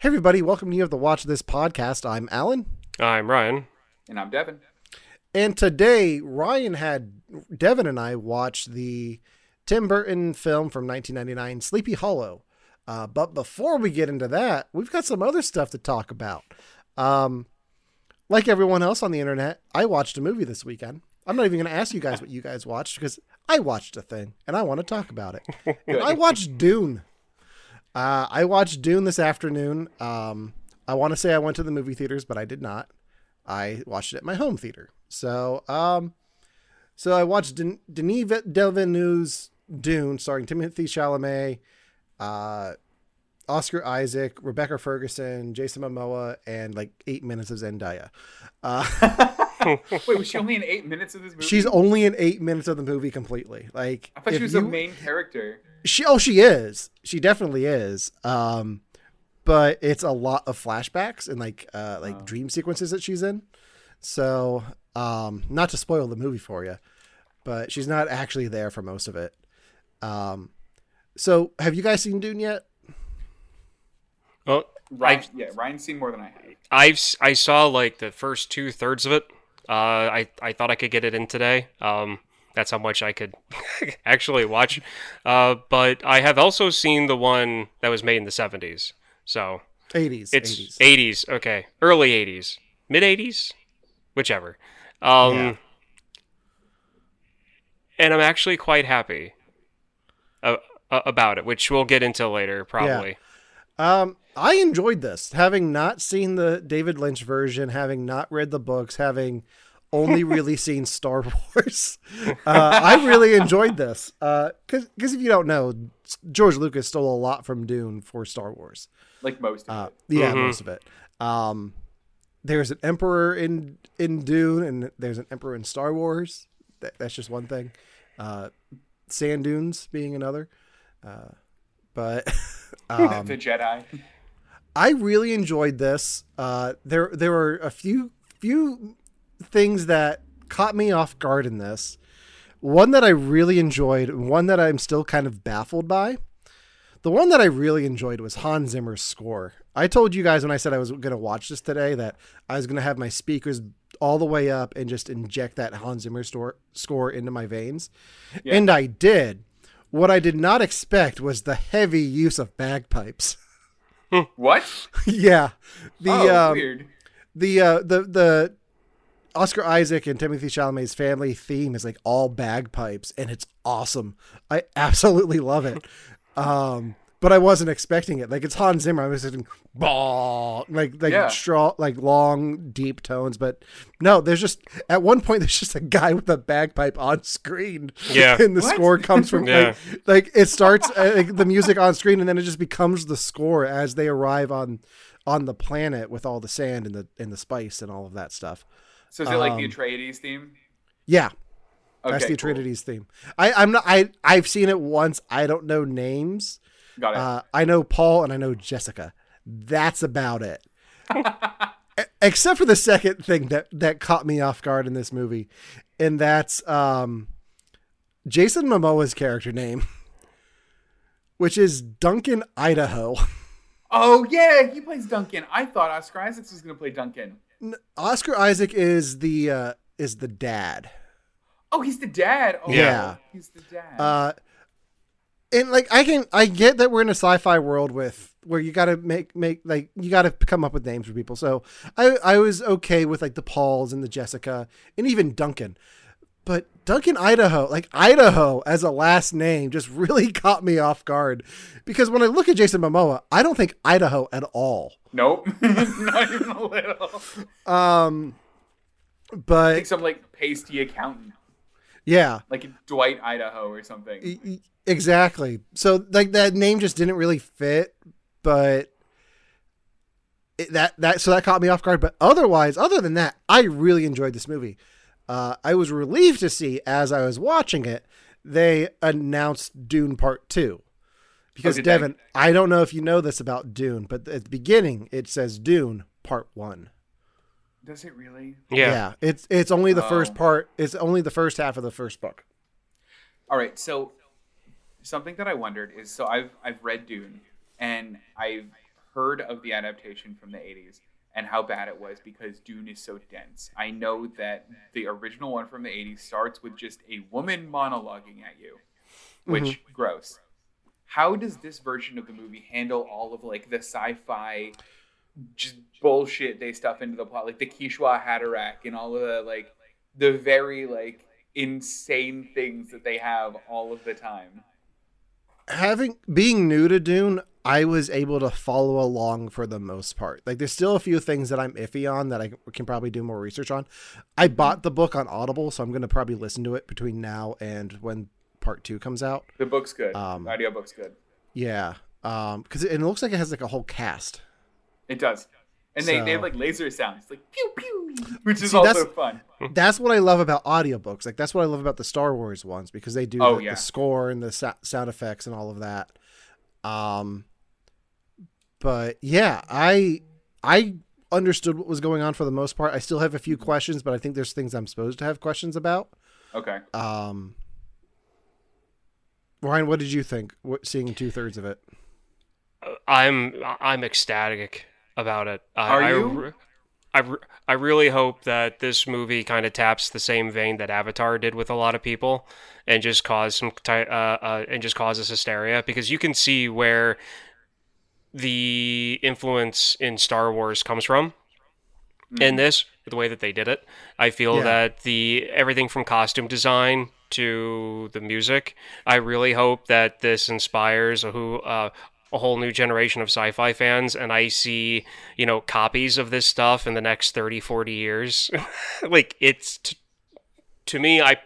Hey, everybody, welcome to you have to watch this podcast. I'm Allen. I'm Ryan. And I'm Devon. And today, Ryan had Devon and I watch the Tim Burton film from 1999, Sleepy Hollow. Uh, but before we get into that, we've got some other stuff to talk about. Um, like everyone else on the internet, I watched a movie this weekend. I'm not even going to ask you guys what you guys watched because I watched a thing and I want to talk about it. I watched Dune. Uh, I watched Dune this afternoon. Um, I want to say I went to the movie theaters, but I did not. I watched it at my home theater. So, um, so I watched Den- Denis Villeneuve's Dune, starring Timothy Chalamet, uh, Oscar Isaac, Rebecca Ferguson, Jason Momoa, and like eight minutes of Zendaya. Uh, Wait, was she only in eight minutes of this movie? she's only in eight minutes of the movie completely. Like, I thought she was you- the main character. She oh she is. She definitely is. Um but it's a lot of flashbacks and like uh like Oh. dream sequences that she's in. So, um not to spoil the movie for you, but she's not actually there for most of it. Um so have you guys seen Dune yet? Oh, Ryan, I've, yeah, Ryan's seen more than I have. I've I saw like the first two thirds of it. Uh, I I thought I could get it in today. Um, that's how much I could actually watch. Uh, but I have also seen the one that was made in the seventies. So 80s. it's 80s. eighties. Okay, early eighties, mid eighties, whichever. Um, Yeah. and I'm actually quite happy. Uh, uh, about it, which we'll get into later, probably. Um, I enjoyed this, having not seen the David Lynch version, having not read the books, having only really seen Star Wars. Uh, I really enjoyed this because because if you don't know, George Lucas stole a lot from Dune for Star Wars. Like most of Uh, it. yeah, Mhm. most of it. Um, there's an emperor in in Dune, and there's an emperor in Star Wars. That, that's just one thing. Uh, sand dunes being another. Uh, but um, the Jedi. I really enjoyed this. Uh, there there were a few few things that caught me off guard in this. One that I really enjoyed, one that I'm still kind of baffled by. The one that I really enjoyed was Hans Zimmer's score. I told you guys when I said I was going to watch this today that I was going to have my speakers all the way up and just inject that Hans Zimmer store, score into my veins. Yeah. And I did. What I did not expect was the heavy use of bagpipes. What? yeah. The oh, um, weird. the uh the the Oscar Isaac and Timothy Chalamet's family theme is like all bagpipes and it's awesome. I absolutely love it. Um but I wasn't expecting it. Like it's Hans Zimmer. I was thinking, bah, like like Yeah. straw, like long, deep tones. But no, there's just at one point there's just a guy with a bagpipe on screen. Yeah. and the What? score comes from Yeah. like, like it starts uh, like the music on screen, and then it just becomes the score as they arrive on on the planet with all the sand and the and the spice and all of that stuff. So is it like the um, Atreides theme? Yeah, Okay, that's the cool. Atreides theme. I I'm not I I've seen it once. I don't know names. Got it. Uh, I know Paul and I know Jessica. That's about it. Except for the second thing that that caught me off guard in this movie, and that's um, Jason Momoa's character name, which is Duncan Idaho. oh yeah, he plays Duncan. I thought Oscar Isaacs was gonna play Duncan. Oscar Isaac is the uh, is the dad. Oh, he's the dad. Oh, Yeah. he's the dad. Uh, and like I can I get that we're in a sci-fi world with where you got to make make like you got to come up with names for people. So I I was okay with like the Pauls and the Jessica and even Duncan. But Duncan Idaho, like Idaho as a last name just really caught me off guard because when I look at Jason Momoa, I don't think Idaho at all. nope, not even a little. Um but I think some like pasty accountant, yeah, like Dwight Idaho or something. Exactly. So like that name just didn't really fit, but it, that that so that caught me off guard. But otherwise, other than that, I really enjoyed this movie. Uh, I was relieved to see as I was watching it, they announced Dune Part Two. Because did they? Devon, I don't know if you know this about Dune, but at the beginning it says Dune Part One. Does it really? Yeah. it's it's only the Oh. first part. It's only the first half of the first book. All right, so something that I wondered is so I've I've read Dune and I've heard of the adaptation from the 80s and how bad it was because Dune is so dense. I know that the original one from the 80s starts with just a woman monologuing at you, mm-hmm. which gross. How does this version of the movie handle all of like the sci-fi just bullshit they stuff into the plot, like the Kishwa Haderach and all of the like the very like insane things that they have all of the time. having being new to Dune, I was able to follow along for the most part. Like there's still a few things that I'm iffy on that I can probably do more research on. I bought the book on Audible, so I'm going to probably listen to it between now and when part 2 comes out. The book's good. Um, the audio book's good. Yeah. Um cuz it, it looks like it has like a whole cast. It does. And they, they have like laser sounds, like pew pew, which is See, also that's- fun. That's what I love about audiobooks. Like that's what I love about the Star Wars ones because they do Oh, the, yeah. the score and the sa- sound effects and all of that. Um but yeah, I I understood what was going on for the most part. I still have a few questions, but I think there's things I'm supposed to have questions about. Okay. Um Ryan, what did you think what, seeing two thirds of it? I'm I'm ecstatic about it. I, Are I you? re- I, re- I really hope that this movie kind of taps the same vein that Avatar did with a lot of people, and just cause some ty- uh, uh, and just causes hysteria because you can see where the influence in Star Wars comes from. In this the way that they did it i feel Yeah. that the everything from costume design to the music i really hope that this inspires a who uh, a whole new generation of sci-fi fans and i see you know copies of this stuff in the next 30 40 years. Like it's t- to me i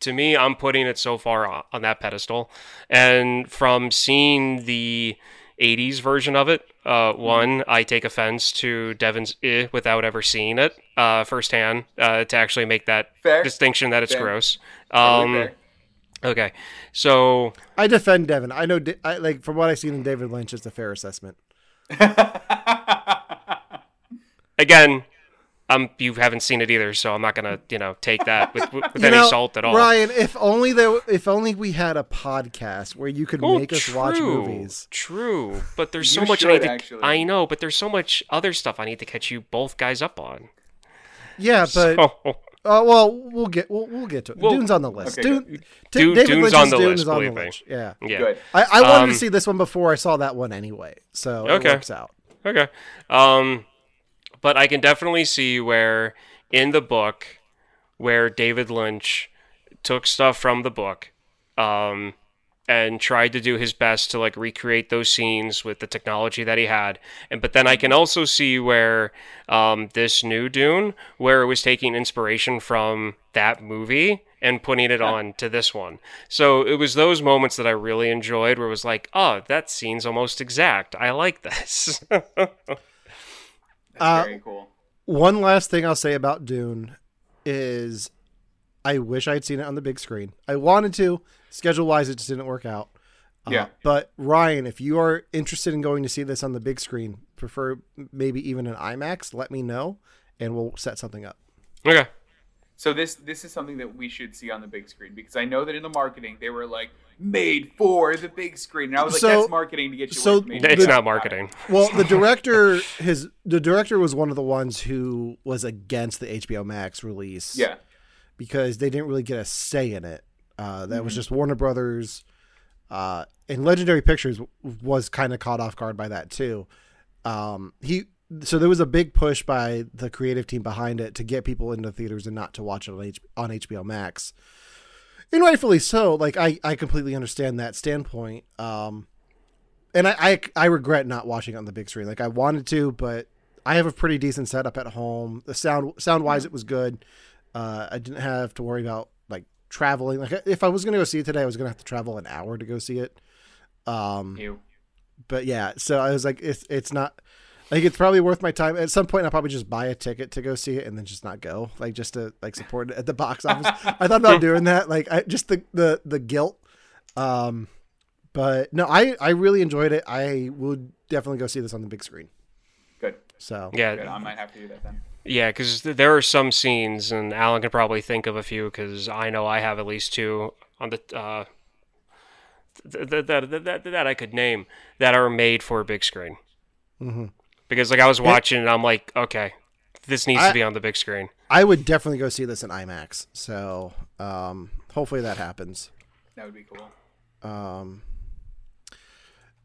to me i'm putting it so far on, on that pedestal. And from seeing the 80s version of it. Uh, one, I take offense to Devon's eh without ever seeing it uh, firsthand uh, to actually make that Fair. distinction that it's Fair. gross. Totally Um, okay, so I defend Devon. I know Da- I, like from what I've seen in David Lynch it's a fair assessment. again, um, you haven't seen it either, so I'm not gonna you know take that with, with any know, salt at all. Ryan, if only there if only we had a podcast where you could Oh, make us watch true, movies. True, but there's so You much I need to. actually. I know, but there's so much other stuff I need to catch you both guys up on. Yeah, but So- Uh, well, we'll get we'll, we'll get to it. Well- Dune's on the list. Okay, Dune, good. T- Dune- David Dune's Lynch's on the Dune list, is on the believe me. list. Yeah, yeah. Good. I, I wanted Um, to see this one before I saw that one anyway, so it Okay. works out. Okay. Um, but I can definitely see where in the book, where David Lynch took stuff from the book, um, and tried to do his best to like recreate those scenes with the technology that he had. And but then I can also see where um, this new Dune, where it was taking inspiration from that movie and putting it on to this one. So it was those moments that I really enjoyed where it was like, oh, that scene's almost exact. I like this. That's Uh, very cool. One last thing I'll say about Dune is I wish I'd seen it on the big screen. I wanted to. Schedule wise, it just didn't work out. Uh, Yeah. But Ryan, if you are interested in going to see this on the big screen, prefer maybe even an IMAX, let me know and we'll set something up. okay. So this this is something that we should see on the big screen because I know that in the marketing they were like made for the big screen, and I was like, So- that's marketing to get you. so away from. It's not marketing. Well, the director his the director was one of the ones who was against the HBO Max release. Yeah. because they didn't really get a say in it. Uh, that Mm-hmm. was just Warner Brothers, uh, and Legendary Pictures was kind of caught off guard by that too. Um, he so there was a big push by the creative team behind it to get people into theaters and not to watch it on, H- on HBO Max, and rightfully so. Like I, I completely understand that standpoint. Um, and I, I, I regret not watching it on the big screen. Like I wanted to, but I have a pretty decent setup at home. The sound, sound wise, it was good. Uh, I didn't have to worry about like traveling. Like if I was gonna go see it today, I was gonna have to travel an hour to go see it. Um, You. but yeah, so I was like, it's it's not. Like it's probably worth my time. At some point, I'll probably just buy a ticket to go see it and then just not go, like just to like support it at the box office. I thought about doing that, like I just the the the guilt. Um, but no, I I really enjoyed it. I would definitely go see this on the big screen. Good. So Yeah, Good. I might have to do that then. Yeah, because there are some scenes, and Allen can probably think of a few, because I know I have at least two on the uh, th- th- that, that, that, that I could name that are made for a big screen. hmm because like I was watching and I'm like, okay, this needs I- to be on the big screen. I would definitely go see this in IMAX. So um, hopefully that happens. That would be cool. Um,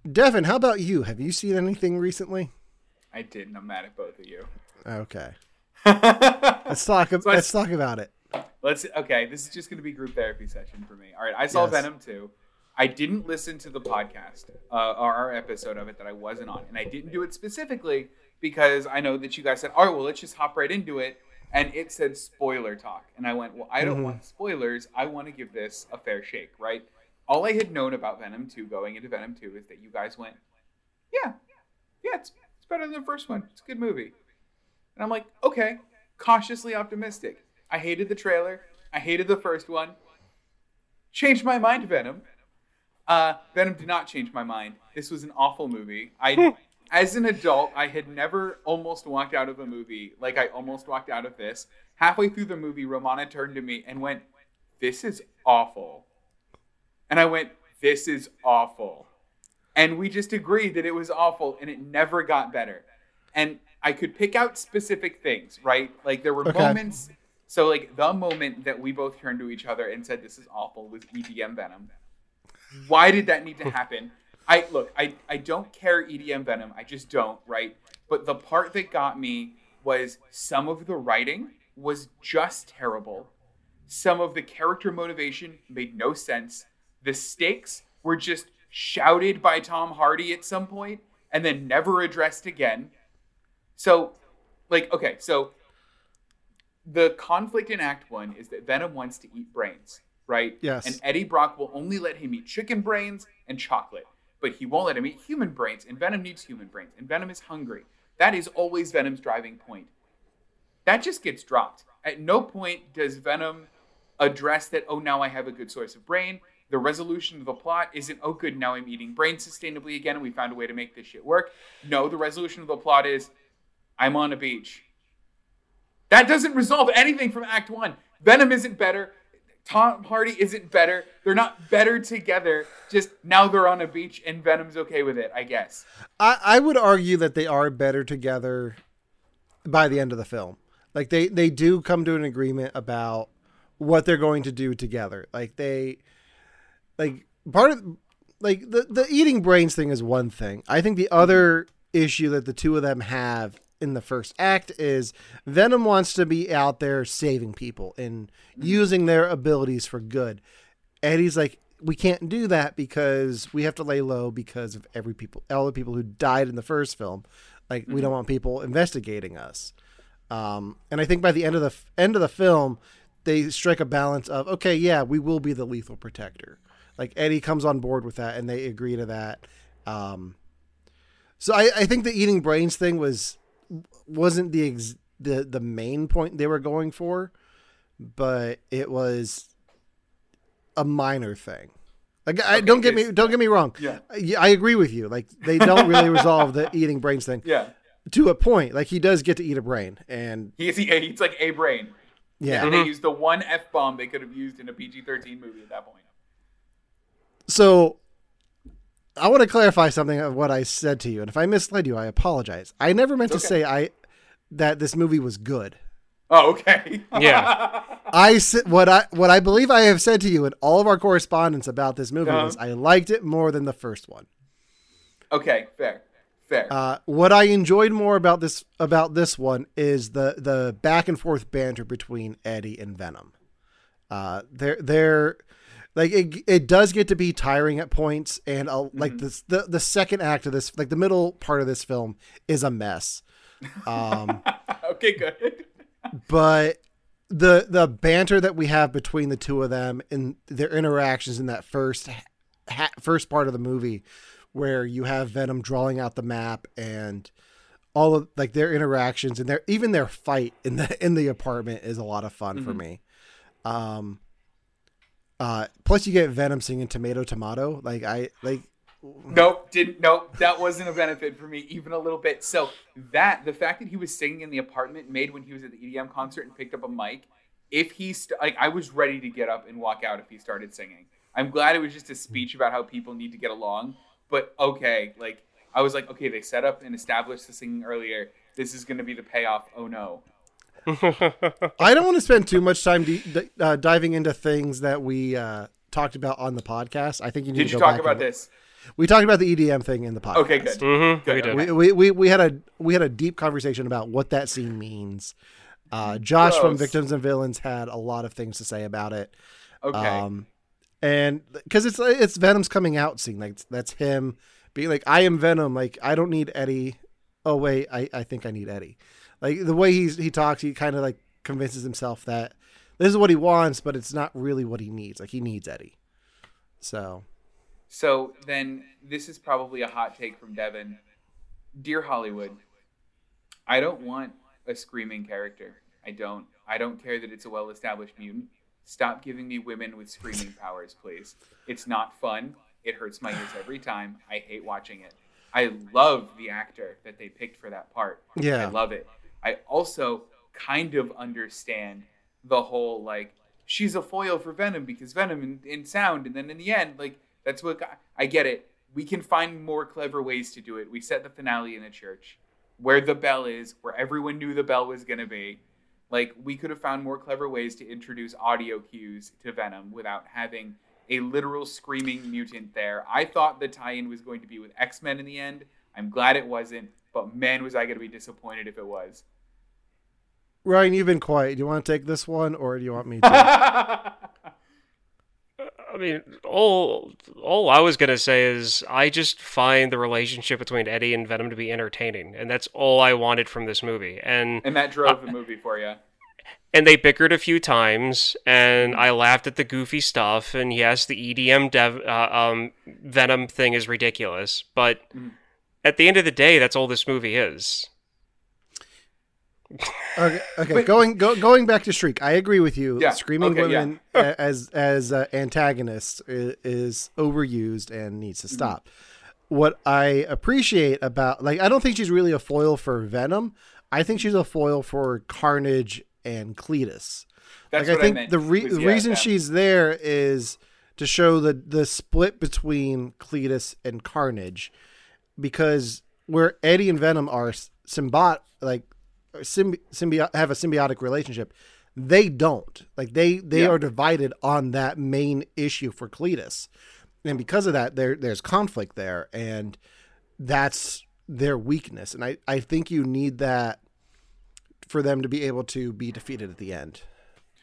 Devon, how about you? Have you seen anything recently? I did, and I'm mad at both of you. Okay, let's let's talk. So I- let's talk about it. okay. This is just going to be group therapy session for me. All right, I saw Yes. Venom 2. I didn't listen to the podcast uh, or our episode of it that I wasn't on, and I didn't do it specifically because I know that you guys said, "All right, well, let's just hop right into it." And it said spoiler talk, and I went, "Well, I don't Mhm. want spoilers. I want to give this a fair shake, right?" All I had known about Venom 2 going into Venom 2 is that you guys went, "Yeah, yeah, it's it's better than the first one. It's a good movie." And I'm like, "Okay, cautiously optimistic." I hated the trailer. I hated the first one. Changed my mind, Venom. Uh, Venom did not change my mind. This was an awful movie. I, as an adult, I had never almost walked out of a movie like I almost walked out of this. Halfway through the movie, Romana turned to me and went, "This is awful," and I went, "This is awful," and we just agreed that it was awful, and it never got better. And I could pick out specific things, right? Like there were Okay. moments. So like the moment that we both turned to each other and said, "This is awful," was EDM Venom why did that need to happen? I look, I, I don't care EDM Venom. I just don't, right? But the part that got me was some of the writing was just terrible. Some of the character motivation made no sense. The stakes were just shouted by Tom Hardy at some point and then never addressed again. So, like, okay, so the conflict in Act One is that Venom wants to eat brains, right? Yes. And Eddie Brock will only let him eat chicken brains and chocolate, but he won't let him eat human brains. And Venom needs human brains, and Venom is hungry. That is always Venom's driving point. That just gets dropped. At no point does Venom address that, oh, now I have a good source of brain. The resolution of the plot isn't, oh, good, now I'm eating brain sustainably again and we found a way to make this shit work. No, the resolution of the plot is, I'm on a beach. That doesn't resolve anything from Act One. Venom isn't better. Tom Hardy isn't better. They're not better together. Just now they're on a beach and Venom's okay with it, I guess. I, I would argue that they are better together by the end of the film. Like they they do come to an agreement about what they're going to do together. Like they like part of like the the eating brains thing is one thing. I think the other issue that the two of them have in the first act is Venom wants to be out there saving people and using their abilities for good. Eddie's like, we can't do that because we have to lay low because of every people, all the people who died in the first film. Like, we don't want people investigating us. Um, and I think by the end of the f- end of the film, they strike a balance of okay, yeah, we will be the lethal protector. Like Eddie comes on board with that, and they agree to that. Um, so I, I think the eating brains thing was wasn't the ex- the the main point they were going for, but it was a minor thing. Like, I, don't get me don't get me wrong. Yeah. I, I agree with you. Like they don't really resolve the eating brains thing Yeah. to a point. Like he does get to eat a brain, and He he eats like a brain. yeah. And they mm-hmm. used the one F bomb they could have used in a PG 13 movie at that point. So I want to clarify something of what I said to you, and if I misled you, I apologize. I never meant It's to say I that this movie was good. Oh, okay. Yeah. I said what I what I believe I have said to you in all of our correspondence about this movie Uh-huh. was I liked it more than the first one. okay, fair. Fair. Uh, what I enjoyed more about this about this one is the the back and forth banter between Eddie and Venom. Uh, they're they're like it, it does get to be tiring at points, and uh, like this the the second act of this like the middle part of this film is a mess. Um, okay, good. but the the banter that we have between the two of them and their interactions in that first ha- first part of the movie where you have Venom drawing out the map and all of like their interactions and their even their fight in the in the apartment is a lot of fun for Mhm. me. Um uh plus you get Venom singing tomato tomato like I like Nope, didn't. Nope, that wasn't a benefit for me even a little bit. So that the fact that he was singing in the apartment made when he was at the EDM concert and picked up a mic. If he st- like, I was ready to get up and walk out if he started singing. I'm glad it was just a speech about how people need to get along. But okay, like I was like, okay, they set up and established the singing earlier. This is going to be the payoff. Oh no. I don't want to spend too much time d- d- uh, diving into things that we uh, talked about on the podcast. I think you need Did to you talk back about and- this? We talked about the EDM thing in the podcast. Okay, good. Mm-hmm. Good, We okay. We, we, we, we had a we had a deep conversation about what that scene means. Uh, Josh from Victims and Villains had a lot of things to say about it. Okay. Um, and because it's it's Venom's coming out scene, like that's him being like, "I am Venom." Like I don't need Eddie. Oh wait, I, I think I need Eddie. Like the way he's he talks, he kind of like convinces himself that this is what he wants, but it's not really what he needs. Like he needs Eddie. So So then this is probably a hot take from Devon. Dear Hollywood, I don't want a screaming character. I don't. I don't care that it's a well established mutant. Stop giving me women with screaming powers, please. It's not fun. It hurts my ears every time. I hate watching it. I love the actor that they picked for that part. Yeah. I love it. I also kind of understand the whole like she's a foil for Venom because Venom in, in sound, and then in the end, like that's what I get it. We can find more clever ways to do it. We set the finale in a church where the bell is, where everyone knew the bell was gonna be. Like we could have found more clever ways to introduce audio cues to Venom without having a literal screaming mutant there. I thought the tie-in was going to be with X-Men in the end. I'm glad it wasn't, but man, was I going to be disappointed if it was. Ryan, you've been quiet. Do you want to take this one, or do you want me to? I mean, all all I was gonna say is I just find the relationship between Eddie and Venom to be entertaining, and that's all I wanted from this movie. And and that drove the movie for you. and they bickered a few times, and I laughed at the goofy stuff. And yes, the EDM dev, uh, um, Venom thing is ridiculous, but Mhm. at the end of the day, that's all this movie is. Okay, okay. But- going go, going back to Shriek, I agree with you. Yeah, Screaming okay, women a- as as uh, antagonists is, is overused and needs Mm-hmm. to stop. What I appreciate about like I don't think she's really a foil for Venom. I think she's a foil for Carnage and Cletus. That's like I think meant. the re- was, yeah, reason them. she's there is to show the the split between Cletus and Carnage, because where Eddie and Venom are symbiot like symbi- symbi- have a symbiotic relationship, they don't. Like they they Yeah. are divided on that main issue for Cletus, and because of that, there there's conflict there, and that's their weakness. And I I think you need that for them to be able to be defeated at the end.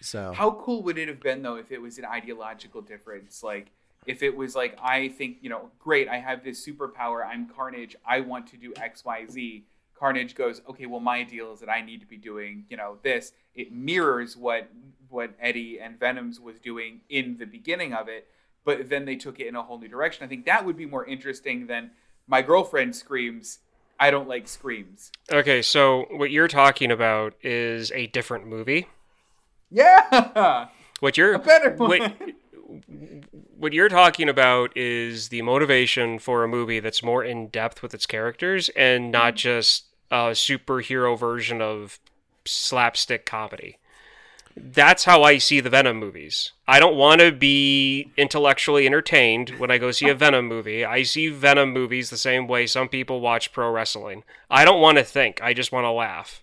So How cool would it have been though if it was an ideological difference? Like if it was like I think you know, great, I have this superpower. I'm Carnage. I want to do X, Y, Z. Carnage goes, okay, well, my deal is that I need to be doing you know this. It mirrors what what Eddie and Venom's was doing in the beginning of it, but then they took it in a whole new direction. I think that would be more interesting than my girlfriend screams. I don't like screams. Okay, so what you're talking about is a different movie. Yeah, What you're a better one. what, what you're talking about is the motivation for a movie that's more in depth with its characters and not mm. just a superhero version of slapstick comedy. That's how I see the Venom movies. I don't want to be intellectually entertained when I go see a Venom movie. I see Venom movies the same way some people watch pro wrestling. I don't want to think, I just want to laugh.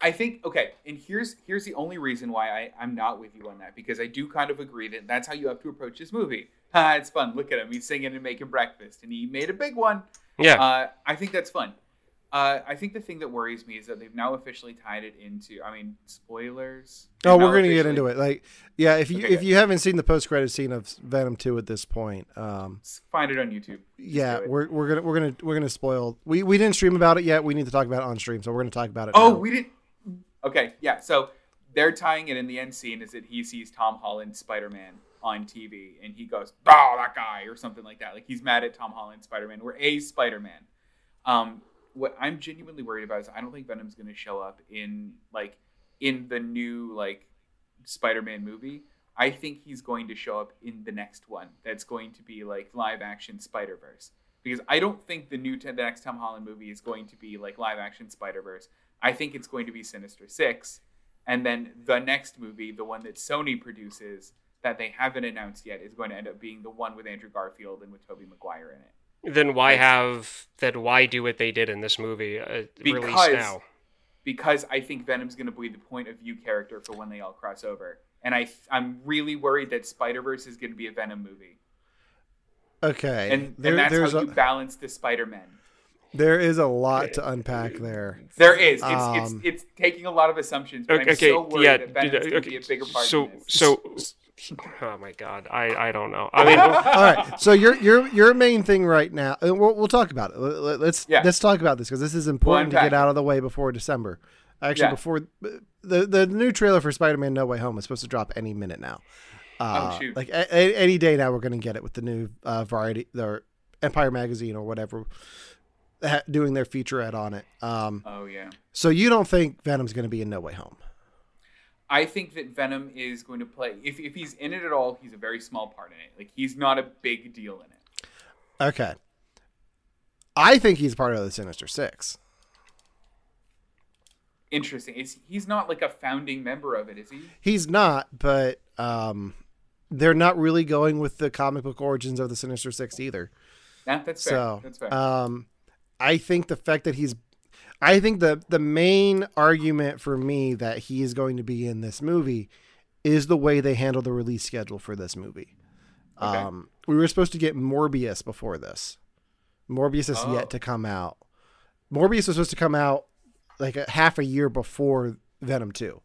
I think okay, and here's here's the only reason why I I'm not with you on that because I do kind of agree that that's how you have to approach this movie. It's fun. Look at him. He's singing and making breakfast, and he made a big one. Yeah. Uh, I think that's fun. Uh, I think the thing that worries me is that they've now officially tied it into. I mean, spoilers. Oh, we're gonna get into it. Like, yeah, if you Okay, if good. you haven't seen the post credit scene of Venom two at this point, um, Find it on YouTube. yeah, we're we're gonna we're gonna we're gonna spoil. We we didn't stream about it yet. We need to talk about it on stream, so we're gonna talk about it. Oh, now. we didn't. Okay, yeah. So they're tying it in the end scene is that he sees Tom Holland Spider Man on TV and he goes, "Oh, that guy," or something like that. Like he's mad at Tom Holland Spider Man. We're a Spider Man. Um, what I'm genuinely worried about is I don't think Venom's going to show up in like in the new like Spider Man movie. I think he's going to show up in the next one. That's going to be like live action Spider Verse because I don't think the new the next Tom Holland movie is going to be like live action Spider Verse. I think it's going to be Sinister Six, and then the next movie, the one that Sony produces that they haven't announced yet, is going to end up being the one with Andrew Garfield and with Tobey Maguire in it. Then why have then why do what they did in this movie uh, released Because- now? because I think Venom's going to be the point of view character for when they all cross over. And I, I'm really worried that Spider Verse is going to be a Venom movie, Okay. and, there, and that's there's how a, you balance the Spider Men. there is a lot to unpack there. There is. It's, Um, it's it's taking a lot of assumptions, but Okay, I'm so worried yeah, that Venom's going to okay, be a bigger part so in this. so oh my god, I I don't know. I mean, All right. So your your your main thing right now, and we'll, we'll talk about it. Let- let- Let's Yeah. let's talk about this because this is important to get out of the way before December. Actually, Yeah. before the the new trailer for Spider-Man No Way Home is supposed to drop any minute now. Uh, Oh, shoot. Like a, a- any day now, we're going to get it with the new uh, Variety or Empire magazine or whatever ha- doing their featurette on it. Um, oh yeah. so you don't think Venom's going to be in No Way Home? I think that Venom is going to play. If, if he's in it at all, he's a very small part in it. Like he's not a big deal in it. Okay. I think he's part of the Sinister Six. Interesting. Is he's not like a founding member of it? Is he? He's not, but um, they're not really going with the comic book origins of the Sinister Six either. Nah, that's fair. So, that's fair. um, I think the fact that he's, I think the the main argument for me that he is going to be in this movie is the way they handle the release schedule for this movie. Okay. Um, we were supposed to get Morbius before this. Morbius is Oh. yet to come out. Morbius was supposed to come out like a half a year before Venom 2.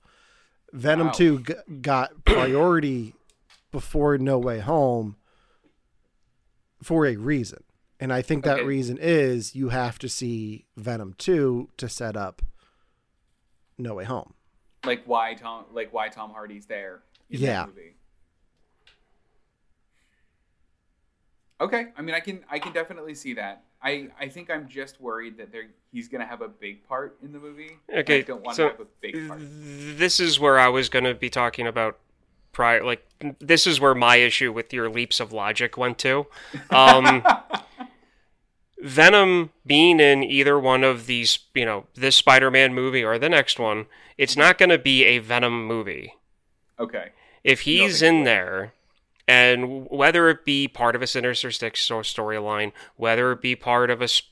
Venom Wow. 2 g- got priority before No Way Home for a reason. And I think that Okay. reason is you have to see Venom 2 to set up No Way Home. like why Tom? Like why Tom Hardy's there? In Yeah. That movie. Okay, I mean, I can I can definitely see that. I I think I'm just worried that they're he's gonna have a big part in the movie. Okay, I don't want so to have a big part. this is where I was going to be talking about prior. Like, this is where my issue with your leaps of logic went to. Um, Venom being in either one of these, you know, this Spider-Man movie or the next one, it's not going to be a Venom movie. Okay. If he's think in there, and whether it be part of a Sinister Six storyline, whether it be part of a Sp-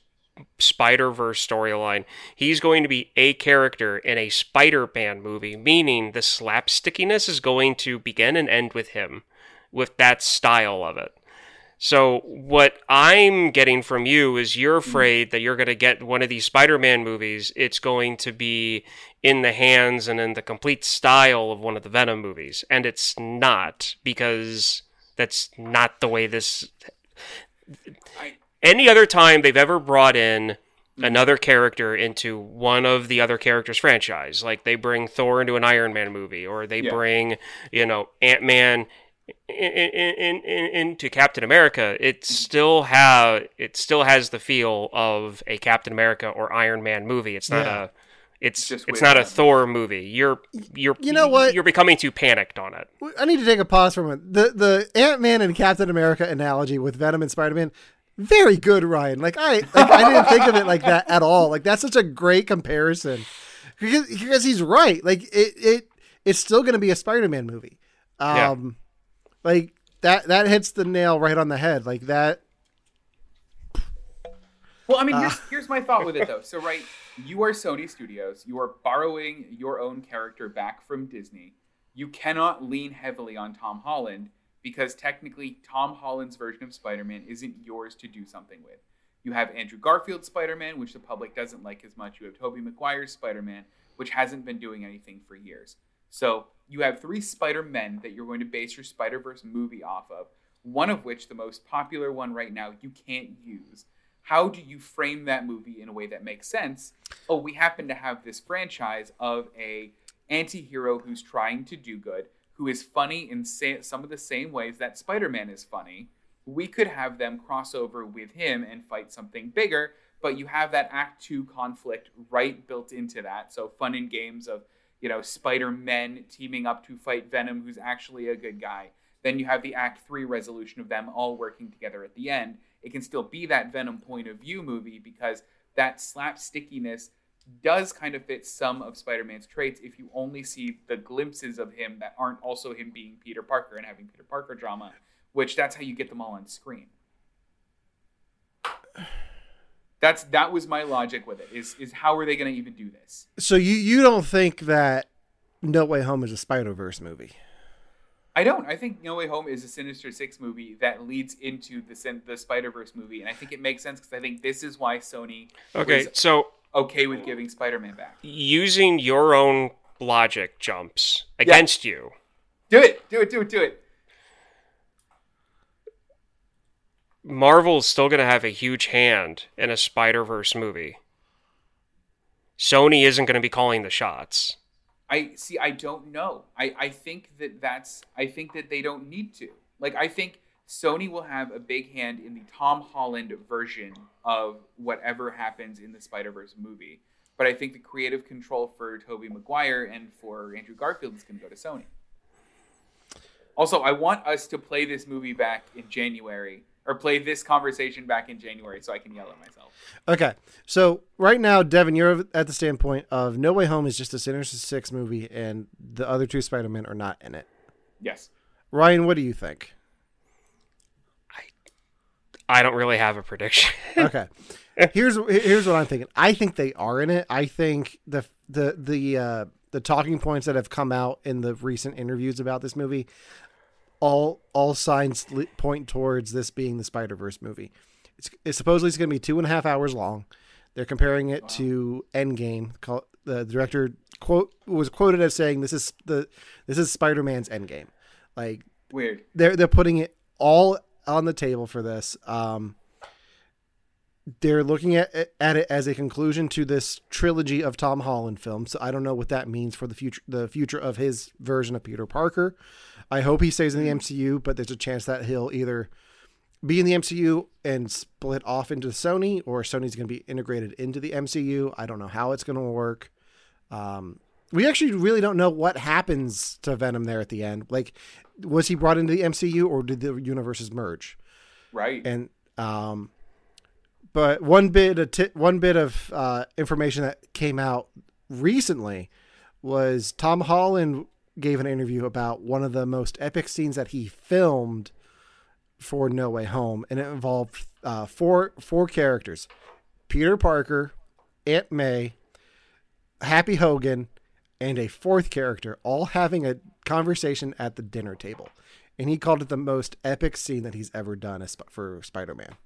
Spider Verse storyline, he's going to be a character in a Spider Man movie, meaning the slapstickiness is going to begin and end with him, with that style of it. So what I'm getting from you is you're mm-hmm. afraid that you're going to get one of these Spider-Man movies. It's going to be in the hands and in the complete style of one of the Venom movies, and it's not because that's not the way this. Any other time they've ever brought in mm-hmm. another character into one of the other characters' franchise, like they bring Thor into an Iron Man movie, or they Yeah. bring you know Ant Man in, in, in, in, into Captain America, it still have it still has the feel of a Captain America or Iron Man movie. It's not Yeah. a it's Just it's not a them. Thor movie. You're you're You know what? You're becoming too panicked on it. I need to take a pause for a moment. The the Ant Man and Captain America analogy with Venom and Spider Man, very good, Ryan. Like I like I didn't think of it like that at all. Like that's such a great comparison because because he's right. Like it it it's still going to be a Spider Man movie. Yeah. Um, like that that hits the nail right on the head. Like that. Well, I mean, here's, ah. here's my thought with it though. So, right, you are Sony Studios. You are borrowing your own character back from Disney. You cannot lean heavily on Tom Holland because technically, Tom Holland's version of Spider-Man isn't yours to do something with. You have Andrew Garfield's Spider-Man, which the public doesn't like as much. You have Tobey Maguire's Spider-Man, which hasn't been doing anything for years. So you have three Spider-Men that you're going to base your Spider-Verse movie off of. One of which, the most popular one right now, you can't use. How do you frame that movie in a way that makes sense? Oh we happen to have this franchise of a anti-hero who's trying to do good who is funny in sa- some of the same ways that spider-man is funny. We could have them cross over with him and fight something bigger but you have that act 2 conflict right built into that. So fun and games of you know spider-men teaming up to fight venom who's actually a good guy then you have the act 3 resolution of them all working together at the end it can still be that Venom point of view movie because that slapstickiness does kind of fit some of Spider-Man's traits if you only see the glimpses of him that aren't also him being Peter Parker and having Peter Parker drama, which that's how you get them all on screen. That's that was my logic with it. Is is how are they going to even do this? So you you don't think that No Way Home is a Spider Verse movie? I don't. I think No Way Home is a Sinister Six movie that leads into the Sin- the Spider Verse movie, and I think it makes sense because I think this is why Sony Okay, was so okay with giving Spider Man back. using your own logic jumps against you. Do it. Do it. Do it. Do it. Marvel's still going to have a huge hand in a Spider Verse movie. Sony isn't going to be calling the shots. I see. I don't know. I I think that that's. I think that they don't need to. Like I think Sony will have a big hand in the Tom Holland version of whatever happens in the Spider Verse movie. But I think the creative control for Tobey Maguire and for Andrew Garfield is going to go to Sony. Also, I want us to play this movie back in January, or play this conversation back in January, so I can yell at myself. Okay, so right now, Devon, you're at the standpoint of No Way Home is just a Sinister Six movie, and the other two Spider Men are not in it. Yes. Ryan, what do you think? I I don't really have a prediction. Okay, here's here's what I'm thinking. I think they are in it. I think the the the uh, the talking points that have come out in the recent interviews about this movie, all all signs point towards this being the Spider Verse movie. It's, it's supposedly it's going to be two and a half hours long. They're comparing it to Endgame. The director quote was quoted as saying, "This is the this is Spider Man's Endgame." Like Weird. they're they're putting it all on the table for this. Um, they're looking at at it as a conclusion to this trilogy of Tom Holland films. So I don't know what that means for the future the future of his version of Peter Parker. I hope he stays in the MCU, but there's a chance that he'll either be in the MCU and split off into Sony, or Sony's going to be integrated into the MCU. I don't know how it's going to work. Um, we actually really don't know what happens to Venom there at the end. Like, was he brought into the MCU or did the universes merge? Right. And um, but one bit of ti one bit of uh, information that came out recently was Tom Holland gave an interview about one of the most epic scenes that he filmed for No Way Home, and it involved uh, four four characters: Peter Parker, Aunt May, Happy Hogan, and a fourth character, all having a conversation at the dinner table. And he called it the most epic scene that he's ever done for Spider Man.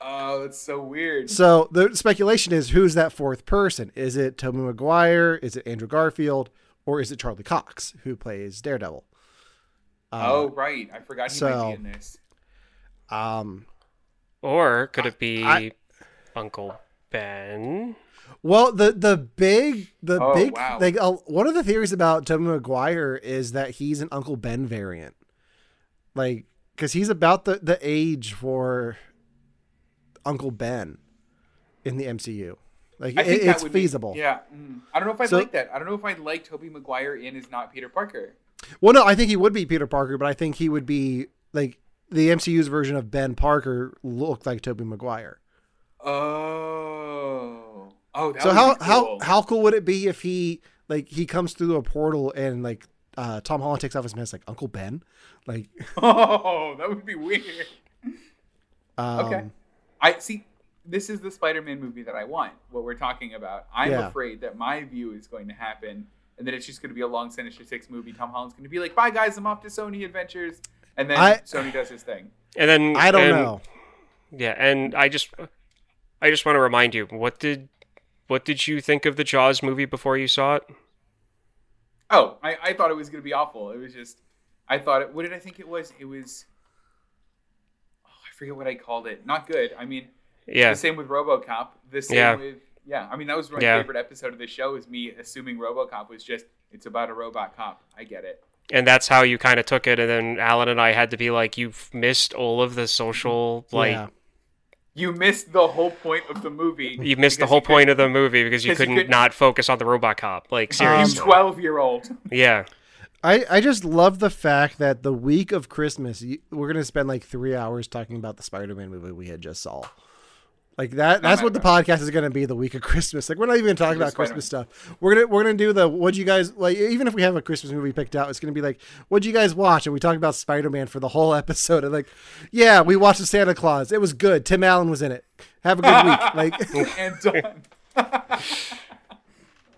Oh, that's so weird. So the speculation is who's that fourth person? Is it Tobey Maguire? Is it Andrew Garfield? Or is it Charlie Cox, who plays Daredevil? Uh, oh, right. I forgot he might so- be in this. Um, or could it be I- Uncle Ben? Well, the the big the Oh, big wow. like uh, one of the theories about Tobey Maguire is that he's an Uncle Ben variant, like because he's about the the age for Uncle Ben in the MCU. Like I it, think that it's would be- feasible. yeah. mm. I don't know if I'd So- like that. I don't know if I'd like Tobey Maguire in as not Peter Parker. Well, no, I think he would be Peter Parker, but I think he would be like the MCU's version of Ben Parker looked like Tobey Maguire. Oh. Oh, that so would how be how cool. how cool would it be if he like he comes through a portal and like uh, Tom Holland takes off his mask like Uncle Ben, like Oh, that would be weird. um, Okay. I see. This is the Spider-Man movie that I want. What we're talking about. I'm Yeah. afraid that my view is going to happen, and that it's just going to be a long Sinister Six movie. Tom Holland's going to be like, "Bye, guys, I'm off to Sony Adventures," and then I- Sony does his thing. And then I don't and- know. Yeah, and I just I just want to remind you, what did what did you think of the Jaws movie before you saw it? Oh, I, I thought it was going to be awful. It was just, I thought it. What did I think it was? It was. I forget what I called it. Not good. I mean, Yeah. the same with RoboCop. The same Yeah. with yeah. I mean, that was my Yeah. favorite episode of the show. Is me assuming RoboCop was just it's about a robot cop. I get it. and that's how you kind of took it and then Allen and I had to be like you've missed all of the social like yeah. You missed the whole point of the movie. you missed the whole point of the movie because you couldn't couldn't- not focus on the robot cop like You seriously twelve year old. yeah I, I just love the fact that the week of Christmas, you, we're going to spend like three hours talking about the Spider Man movie we had just saw. Like that. That's what the podcast is going to be the week of Christmas. Like we're not even talking about Christmas stuff. We're gonna we're gonna do the what do you guys like. Even if we have a Christmas movie picked out, it's gonna be like what do you guys watch, and we talk about Spider Man for the whole episode. And like, yeah, we watched the Santa Claus. It was good. Tim Allen was in it. Have a good week. Like and done. oh,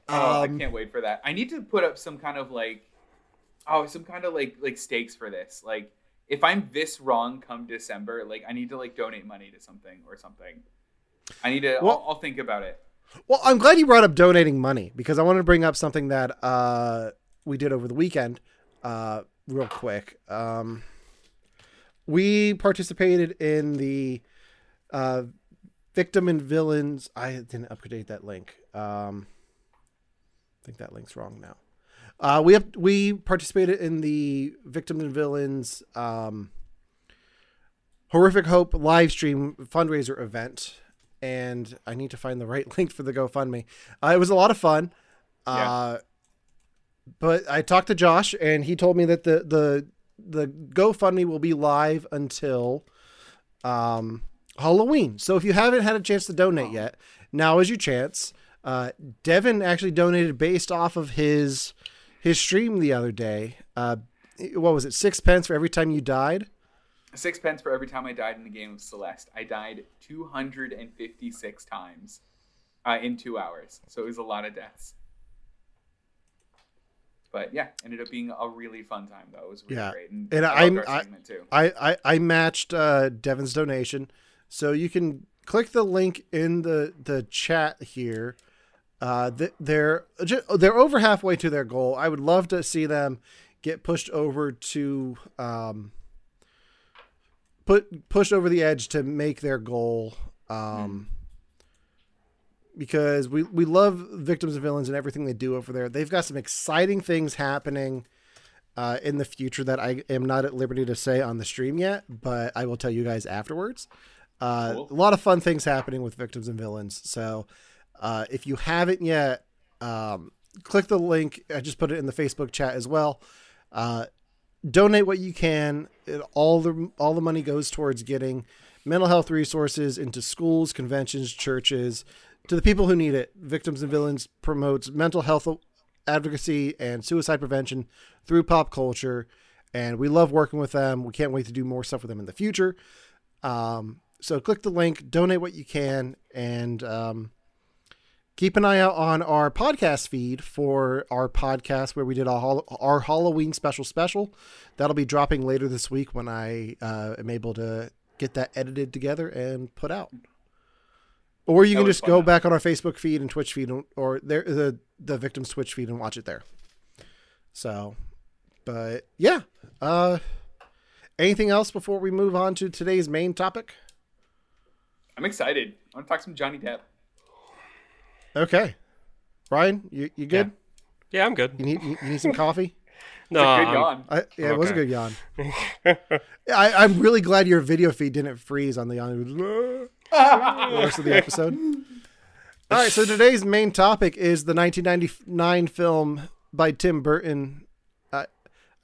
um, I can't wait for that. I need to put up some kind of like, oh, some kind of like like stakes for this. Like, if I'm this wrong come December, like I need to like donate money to something or something. I need to. Well, I'll, I'll, think about it. Well, I'm glad you brought up donating money because I wanted to bring up something that uh, we did over the weekend, uh, real quick. Um, we participated in the uh, victim and villains. I didn't update that link. Um, I think that link's wrong now. Uh, we have we participated in the victims and villains um, horrific hope live stream fundraiser event and I need to find the right link for the GoFundMe. Uh, it was a lot of fun. Uh, but I talked to Josh, and he told me that the the the GoFundMe will be live until um, Halloween. So if you haven't had a chance to donate yet, now is your chance. Uh, Devon actually donated based off of his his stream the other day. Uh, what was it? Six pence for every time you died sixpence for every time I died in the game of Celeste. I died 256 times uh, in two hours, so it was a lot of deaths. But yeah, ended up being a really fun time though. It was really yeah. great, and, and I, I, I, I matched uh, Devon's donation, so you can click the link in the the chat here. Uh, they're they're over halfway to their goal. I would love to see them get pushed over to um, put pushed over the edge to make their goal. Um, mm. Because we, we love victims and villains and everything they do over there. They've got some exciting things happening uh, in the future that I am not at liberty to say on the stream yet, but I will tell you guys afterwards. Uh, cool. A lot of fun things happening with victims and villains. So uh, if you haven't yet, um, click the link. I just put it in the Facebook chat as well. Uh, donate what you can. It, all the all the money goes towards getting mental health resources into schools, conventions, churches, to the people who need it. Victims and Villains promotes mental health advocacy and suicide prevention through pop culture, and we love working with them. We can't wait to do more stuff with them in the future. Um, so click the link, donate what you can, and um, keep an eye out on our podcast feed for our podcast where we did our, our Halloween special special. That'll be dropping later this week when I uh, am able to get that edited together and put out. Or you that can just go back on our Facebook feed and Twitch feed, or there the the victim's Twitch feed and watch it there. So, but yeah. Uh, anything else before we move on to today's main topic? I'm excited. I want to talk some Johnny Depp. Okay, Ryan, you you good? Yeah, yeah I'm good. You need you, need some coffee? no, good yawn. I, yeah, it was a good yawn. I, I'm really glad your video feed didn't freeze on the yawn. the rest of the episode. All right, so today's main topic is the 1999 film by Tim Burton. I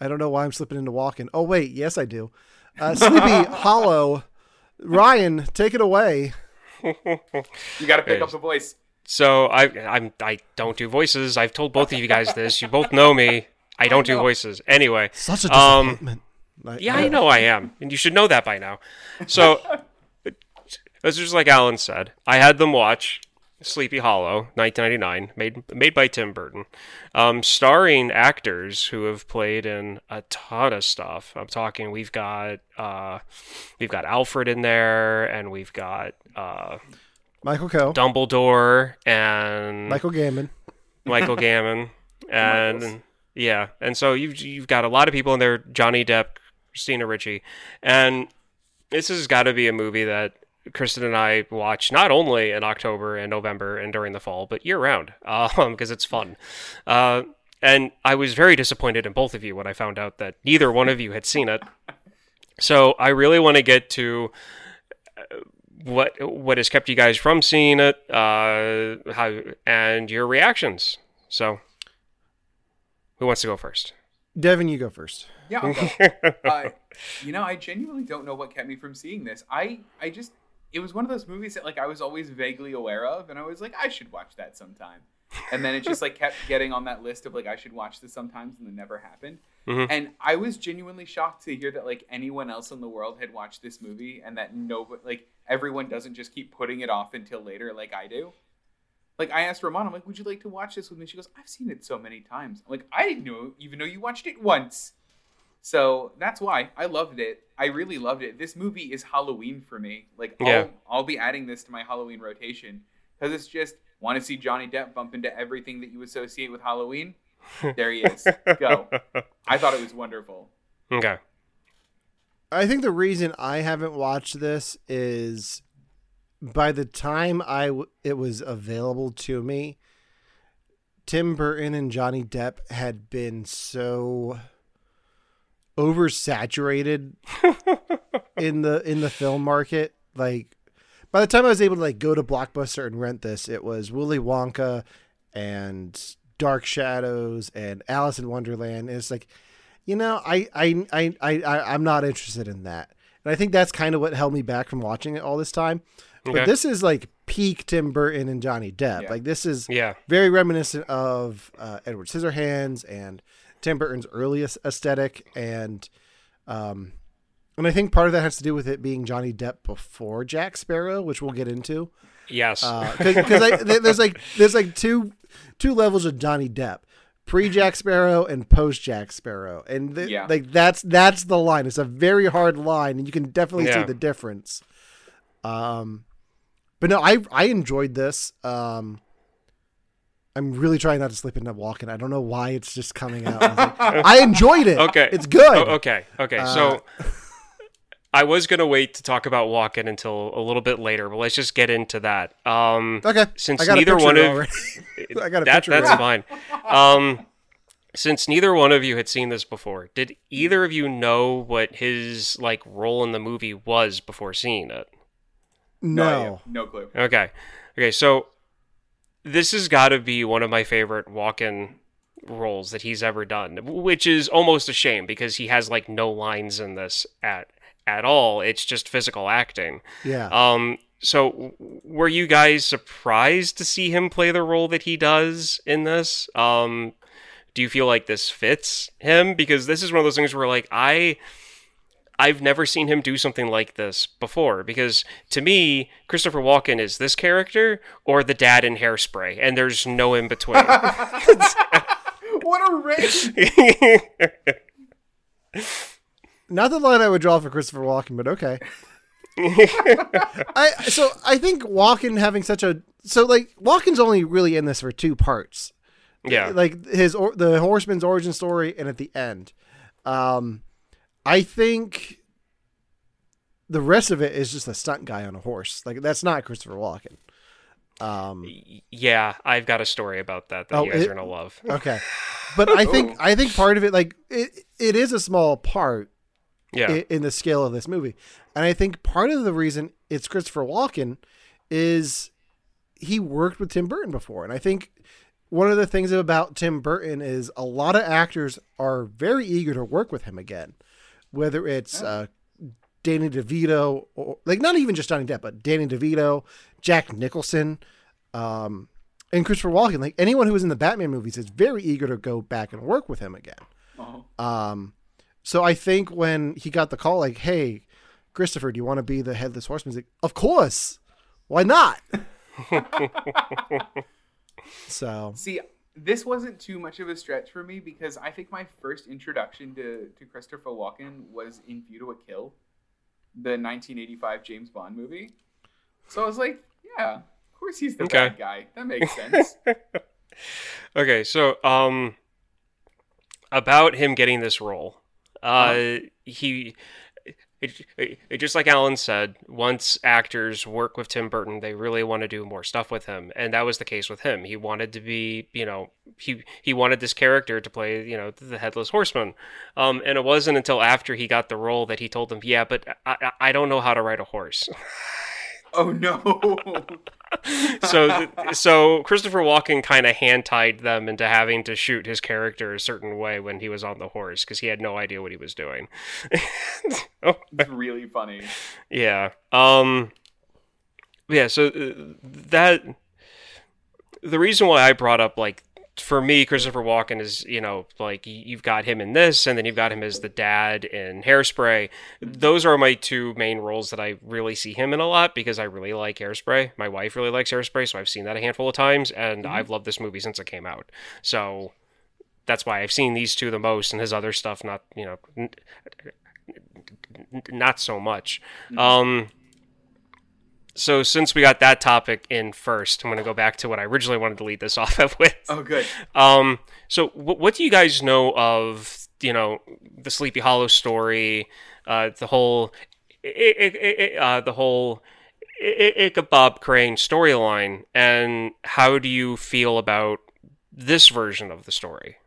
I don't know why I'm slipping into Walken. Oh wait, yes I do. Uh, Sleepy Hollow. Ryan, take it away. You got to pick up the voice. So I I'm I don't do voices. I've told both of you guys this. You both know me. I don't I do voices. Anyway, such a um, disappointment. Um, yeah, I know I am, and you should know that by now. So, as just like Allen said, I had them watch Sleepy Hollow, 1999, made made by Tim Burton, um, starring actors who have played in a ton of stuff. I'm talking, we've got uh, we've got Alfred in there, and we've got uh, Michael Coe, Dumbledore, and Michael Gambon, Michael Gambon, and yeah, and so you've you've got a lot of people in there: Johnny Depp, Christina Ricci, and this has got to be a movie that Kristen and I watch not only in October and November and during the fall, but year round, um, because it's fun. Uh, and I was very disappointed in both of you when I found out that neither one of you had seen it. So I really want to get to what what has kept you guys from seeing it, uh, how and your reactions. So, who wants to go first? Devon, you go first. Yeah, uh, you know, I genuinely don't know what kept me from seeing this. I I just it was one of those movies that like I was always vaguely aware of, and I was like, I should watch that sometime. And then it just like kept getting on that list of like I should watch this sometimes, and it never happened. Mhm. And I was genuinely shocked to hear that like anyone else in the world had watched this movie, and that nobody like everyone doesn't just keep putting it off until later like I do. Like I asked Ramon, I'm like, would you like to watch this with me? She goes, I've seen it so many times. I'm like, I didn't know even know you watched it once. So that's why I loved it. I really loved it. This movie is Halloween for me. Like I'll, Yeah. I'll be adding this to my Halloween rotation because it's just want to see Johnny Depp bump into everything that you associate with Halloween. There he is. Go. I thought it was wonderful. Okay. I think the reason I haven't watched this is by the time I w- it was available to me, Tim Burton and Johnny Depp had been so oversaturated in the in the film market. Like by the time I was able to like go to Blockbuster and rent this, it was Willy Wonka and Dark Shadows and Alice in Wonderland. And it's like, you know, I I I I I'm not interested in that. And I think that's kind of what held me back from watching it all this time. Okay. But this is like peak Tim Burton and Johnny Depp. Yeah. Like this is Yeah. very reminiscent of uh, Edward Scissorhands and Tim Burton's earliest aesthetic, and um, and I think part of that has to do with it being Johnny Depp before Jack Sparrow, which we'll get into. Yes. Because there's like there's like two two levels of Johnny Depp. Pre Jack Sparrow and post Jack Sparrow, and th- Yeah. like that's that's the line. It's a very hard line, and you can definitely see the difference. Um, but no, I I enjoyed this. Um, I'm really trying not to slip into Walken. I don't know why it's just coming out. I, like, I enjoyed it. Okay. it's good. Oh, okay. Okay. so I was gonna wait to talk about Walken until a little bit later, but let's just get into that. Um, Okay, Since I got a neither picture one of already. I got a that, picture. that's already. fine. Um, since neither one of you had seen this before, did either of you know what his like role in the movie was before seeing it? No. No, no clue. Okay. Okay, so this has got to be one of my favorite Walken roles that he's ever done, which is almost a shame because he has like no lines in this at at all. It's just physical acting. yeah. Um so were you guys surprised to see him play the role that he does in this? Um do you feel like this fits him because this is one of those things where like I I've never seen him do something like this before because to me, Christopher Walken is this character or the dad in Hairspray, and there's no in between. What a range! Not the line I would draw for Christopher Walken, but okay. I so I think Walken having such a so like Walken's only really in this for two parts. yeah, Like his or, the horseman's origin story and at the end. Um I think the rest of it is just a stunt guy on a horse. Like that's not Christopher Walken. Um yeah. I've got a story about that that Oh, you guys it- are gonna love. okay. But I think I think part of it like it it is a small part Yeah, i- in the scale of this movie. And I think part of the reason it's Christopher Walken is he worked with Tim Burton before. And I think one of the things about Tim Burton is a lot of actors are very eager to work with him again, whether it's uh, Danny DeVito or like not even just Johnny Depp, but Danny DeVito, Jack Nicholson, um, and Christopher Walken. Like anyone who was in the Batman movies is very eager to go back and work with him again. Oh. Um, so I think when he got the call, like, "Hey, Christopher, do you want to be the headless horseman?" He's like, "Of course, why not?" so See, this wasn't too much of a stretch for me because I think my first introduction to, to Christopher Walken was in View to a Kill, the 1985 James Bond movie. So I was like, yeah, of course he's the Okay. bad guy. That makes sense. Okay, so um, about him getting this role, uh, he. It, it, it- just like Allen said, once actors work with Tim Burton, they really want to do more stuff with him, and that was the case with him. He wanted to be, you know, he he wanted this character to play, you know, the headless horseman. Um, and it wasn't until after he got the role that he told them, "Yeah, but I, I don't know how to ride a horse." oh no. so so Christopher Walken kind of hand tied them into having to shoot his character a certain way when he was on the horse because he had no idea what he was doing. oh, it's really funny. yeah. Um. yeah, so uh, that the reason why I brought up like for me, Christopher Walken is you know like you've got him in this, and then you've got him as the dad in Hairspray. Those are my two main roles that I really see him in a lot because I really like Hairspray. My wife really likes Hairspray, so I've seen that a handful of times, and Mm-hmm. I've loved this movie since it came out. So that's why I've seen these two the most, and his other stuff not you know n- n- not so much. Um, so since we got that topic in first, I'm going to go back to what I originally wanted to lead this off of with. Oh, good. Um, so what, what do you guys know of you know the Sleepy Hollow story, uh, the whole, I- I- I- uh, the whole I- I- Ichabod Crane storyline, and how do you feel about this version of the story?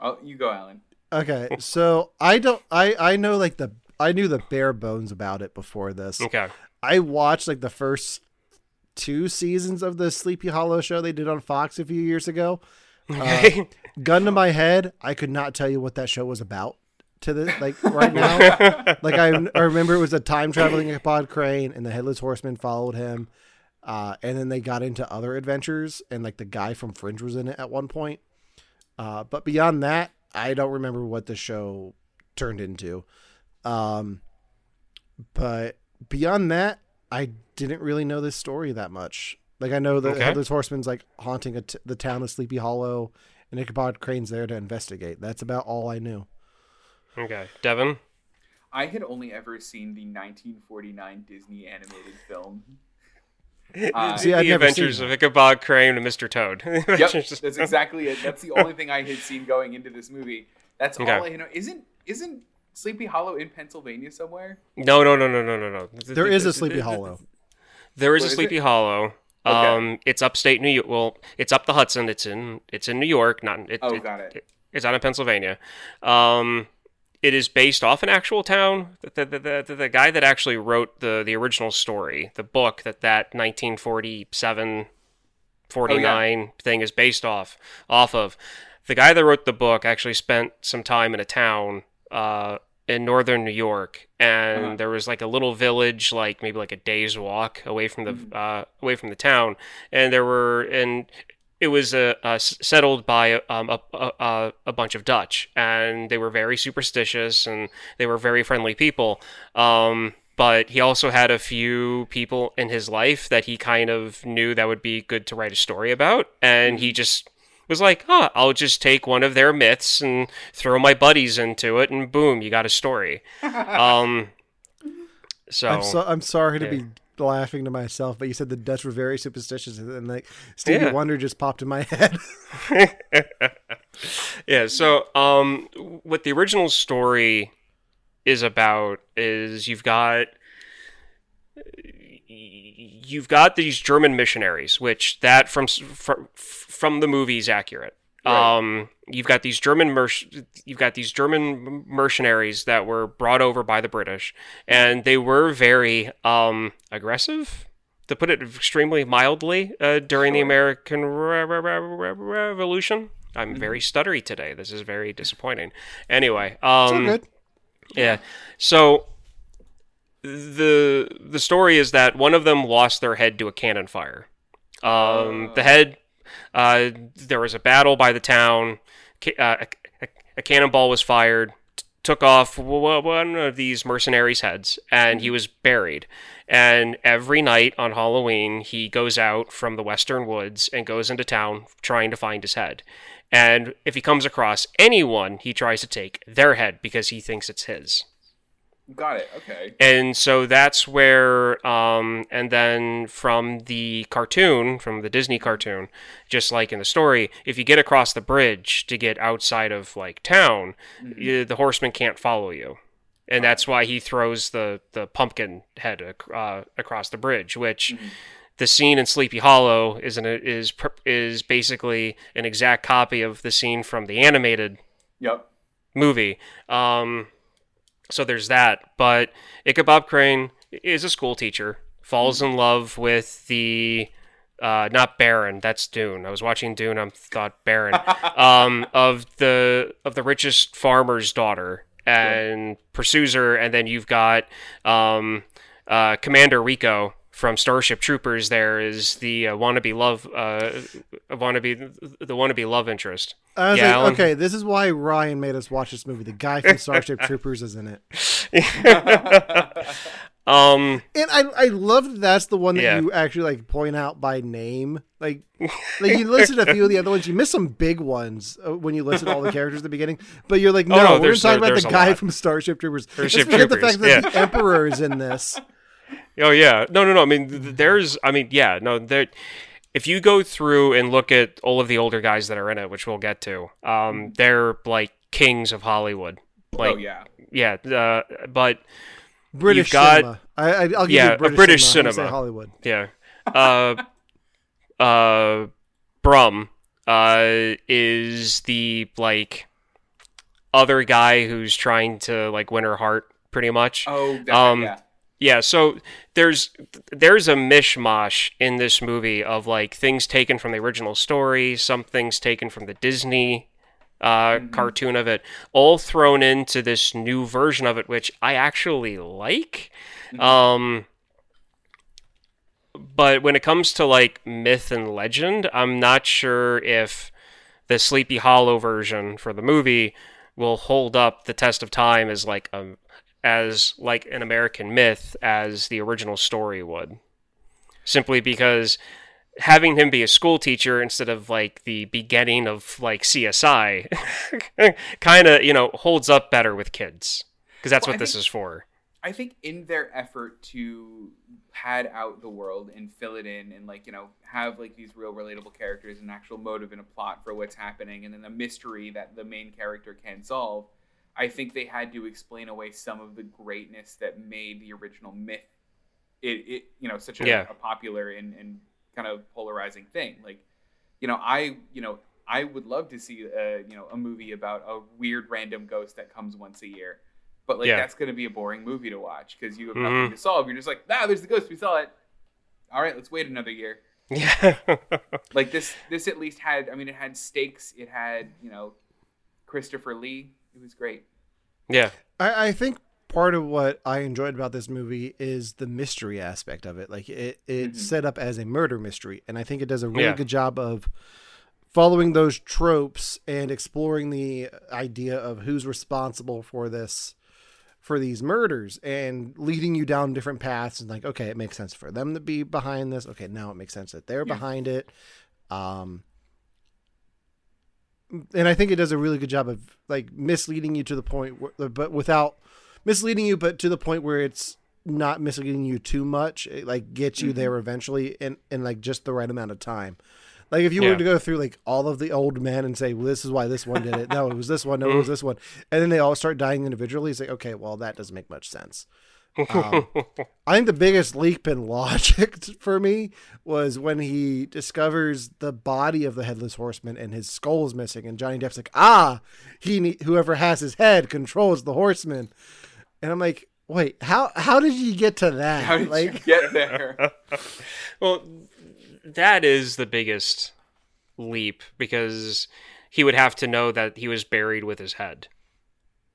Oh, you go, Allen. Okay, so I don't. I I know like the I knew the bare bones about it before this. Okay. I watched like the first two seasons of the Sleepy Hollow show they did on Fox a few years ago. Okay. Gun to my head, I could not tell you what that show was about to the like right now. like I, I remember it was a time traveling pod Crane and the Headless Horseman followed him. Uh, and then they got into other adventures and like the guy from Fringe was in it at one point. Uh, but beyond that, I don't remember what the show turned into. Um, but beyond that, I didn't really know this story that much. Like I know that Okay. Headless Horseman's like haunting a t- the town of Sleepy Hollow, and Ichabod Crane's there to investigate. That's about all I knew. okay. Devon. I had only ever seen the 1949 Disney animated film. Uh, See, I'd the Adventures of Ichabod Crane and Mr. Toad. Yep, that's exactly it. That's the only thing I had seen going into this movie. That's Okay. all I know. Isn't isn't Sleepy Hollow in Pennsylvania somewhere? No, no, no, no, no, no, no. Th- There th- is a Sleepy Hollow. There is Where a is Sleepy it? Hollow. Um, it's upstate New York. Well, it's up the Hudson. It's in it's in New York. Not it, Oh, it- got it. It's out in Pennsylvania. Um, it is based off an actual town. The, the, the, the, the guy that actually wrote the, the original story, the book that that 1947 49 thing is based off off of. The guy that wrote the book actually spent some time in a town uh, in northern New York, and Uh-huh. there was like a little village, like maybe like a day's walk away from the uh, away from the town, and there were and it was uh, uh, settled by um, a, a, a, a bunch of Dutch, and they were very superstitious and they were very friendly people. Um, but he also had a few people in his life that he kind of knew that would be good to write a story about, and he just was like, "Huh, I'll just take one of their myths and throw my buddies into it, and boom, you got a story." um, so, I'm so I'm sorry to be laughing to myself, but you said the Dutch were very superstitious, and like Stevie Yeah. Wonder just popped in my head. yeah so um what the original story is about is you've got you've got these german missionaries which that from from, from the movie is accurate Right. um you've got these german merc- you've got these german mercenaries that were brought over by the british and they were very um aggressive to put it extremely mildly uh, during the american Re- Re- Re- Re- revolution i'm very stuttery today this is very disappointing anyway um good. yeah. So the the story is that one of them lost their head to a cannon fire. Um, the head. Uh, there was a battle by the town. Ca- Uh, a, a, a cannonball was fired. t- Took off w- w- one of these mercenaries' heads, and he was buried. And every night on Halloween, he goes out from the western woods and goes into town trying to find his head. And if he comes across anyone, he tries to take their head because he thinks it's his. Got it. Okay. And so that's where, um, and then from the cartoon, from the Disney cartoon, just like in the story, if you get across the bridge to get outside of like town, you, the horseman can't follow you. And that's why he throws the, the pumpkin head ac- uh, across the bridge, which the scene in Sleepy Hollow is an, is is basically an exact copy of the scene from the animated Yep. movie. Um, so there's that. But Ichabod Crane is a school teacher, falls in love with the uh, not Baron. That's Dune. I was watching Dune. I thought Baron um, of the of the richest farmer's daughter and pursues her. And then you've got um, uh, Commander Rico from Starship Troopers there is the uh, wannabe love uh, wannabe the wannabe love interest. I was Yeah, like, Allen- okay, this is why Ryan made us watch this movie. The guy from Starship Troopers is in it, Um, and I I love that's the one that Yeah. you actually like point out by name. Like, like you listed a few of the other ones. You miss some big ones uh, when you listed all the characters at the beginning. But you're like, no, Oh, no, we're talking talk about the guy lot. from Starship Troopers. Starship Let's forget the fact that yeah. the Emperor is in this. Oh yeah, no, no, no. I mean, there's, I mean, yeah, no. There, if you go through and look at all of the older guys that are in it, which we'll get to, um, they're like kings of Hollywood. Like, oh yeah. yeah, uh, but British got- cinema. I, I, I'll give Yeah, you a British, British cinema. Cinema. say Hollywood. yeah, uh, uh, Brom, uh, is the like other guy who's trying to like win her heart, pretty much. Oh, Um, yeah. Yeah, so there's there's a mishmash in this movie of like things taken from the original story, some things taken from the Disney uh, cartoon of it, all thrown into this new version of it, which I actually like. Um, but when it comes to like myth and legend, I'm not sure if the Sleepy Hollow version for the movie will hold up the test of time as like a as like an American myth as the original story would. Simply because having him be a school teacher instead of like the beginning of like CSI kind of, you know, holds up better with kids because that's Well, what I this think- is for. I think in their effort to pad out the world and fill it in and like you know have like these real relatable characters and actual motive and a plot for what's happening and then a mystery that the main character can solve i think they had to explain away some of the greatness that made the original myth it, it you know such a, Yeah. a popular and, and kind of polarizing thing like you know i you know i would love to see a you know a movie about a weird random ghost that comes once a year but like Yeah. that's going to be a boring movie to watch because you have nothing to solve. You're just like, ah, there's the ghost. We saw it. All right, let's wait another year. Yeah. Like this, this at least had. I mean, it had stakes. It had you know, Christopher Lee. It was great. yeah. I, I think part of what I enjoyed about this movie is the mystery aspect of it. Like it, it's Mhm. set up as a murder mystery, and I think it does a really Yeah. good job of following those tropes and exploring the idea of who's responsible for this for these murders and leading you down different paths and like okay it makes sense for them to be behind this okay now it makes sense that they're Yeah. behind it um and I think it does a really good job of like misleading you to the point where, but without misleading you, but to the point where it's not misleading you too much. It like gets you Mhm. there eventually in in like just the right amount of time. Like if you were to go through like all of the old men and say, well, this is why this one did it. No, it was this one. No, it was this one. And then they all start dying individually. It's like, okay, well, that doesn't make much sense. Um, I think the biggest leap in logic for me was when he discovers the body of the headless horseman and his skull is missing, and Johnny Depp's like, "Ah, he ne- whoever has his head controls the horseman," and I'm like, "Wait, how how did you get to that?" How did like, you get there? well, that is the biggest leap because he would have to know that he was buried with his head.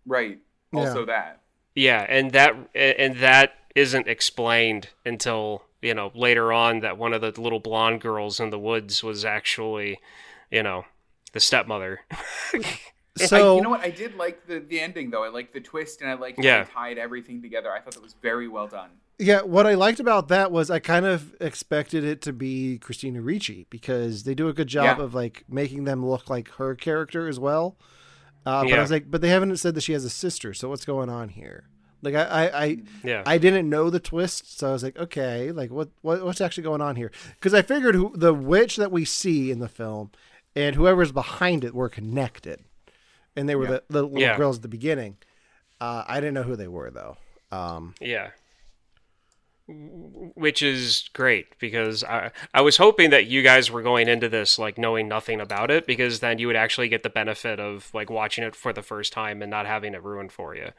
right. Also that. Yeah, and that and that isn't explained until you know later on that one of the little blonde girls in the woods was actually, you know, the stepmother. so I, you know what? I did like the the ending though. I liked the twist and I liked how Yeah. they tied everything together. I thought that was very well done. Yeah, what I liked about that was I kind of expected it to be Christina Ricci because they do a good job Yeah. of like making them look like her character as well. Uh, but I was like, but they haven't said that she has a sister, so what's going on here? Like I, I, I, yeah, I didn't know the twist, so I was like, okay, like what, what what's actually going on here? Because I figured who, the witch that we see in the film and whoever's behind it were connected, and they were Yeah. the, the little Yeah. girls at the beginning. Uh, I didn't know who they were though. Um, yeah. Which is great because I I was hoping that you guys were going into this like knowing nothing about it because then you would actually get the benefit of like watching it for the first time and not having it ruined for you.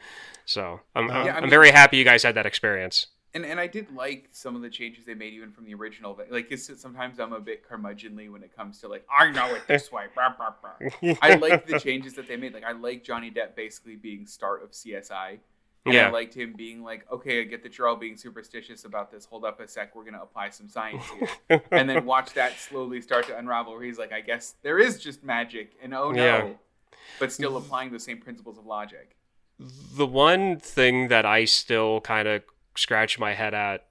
So I'm um, I'm, Yeah, I I'm mean- very happy you guys had that experience. And and I did like some of the changes they made even from the original. But like sometimes I'm a bit curmudgeonly when it comes to like I know it this way. Blah, blah, blah. I like the changes that they made. Like I like Johnny Depp basically being start of CSI And Yeah. I liked him being like, okay, I get that you're all being superstitious about this. Hold up a sec. We're going to apply some science here. and then watch that slowly start to unravel where he's like, I guess there is just magic. And oh no. Yeah. But still applying the same principles of logic. the one thing that I still kind of scratch my head at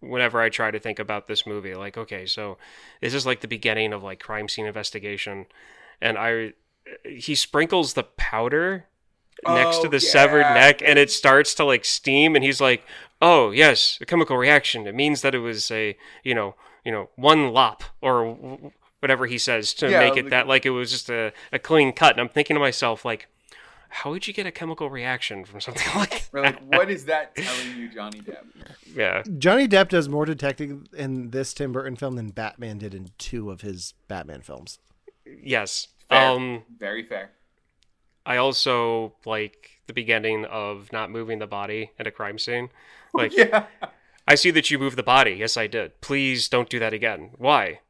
whenever I try to think about this movie, like, okay, so this is like the beginning of like crime scene investigation, and I he sprinkles the powder next to Oh, the severed neck, and it starts to like steam, and he's like, oh yes, a chemical reaction. It means that it was a you know you know one lop or whatever he says to Yeah, make it like- that like it was just a, a clean cut. And I'm thinking to myself like how would you get a chemical reaction from something like We're like, what is that telling you, Johnny Depp? yeah Johnny Depp does more detecting in this Tim Burton film than Batman did in two of his Batman films. yes Fair. um Very fair. I also like the beginning of not moving the body at a crime scene like yeah. i see that you moved the body yes i did please don't do that again why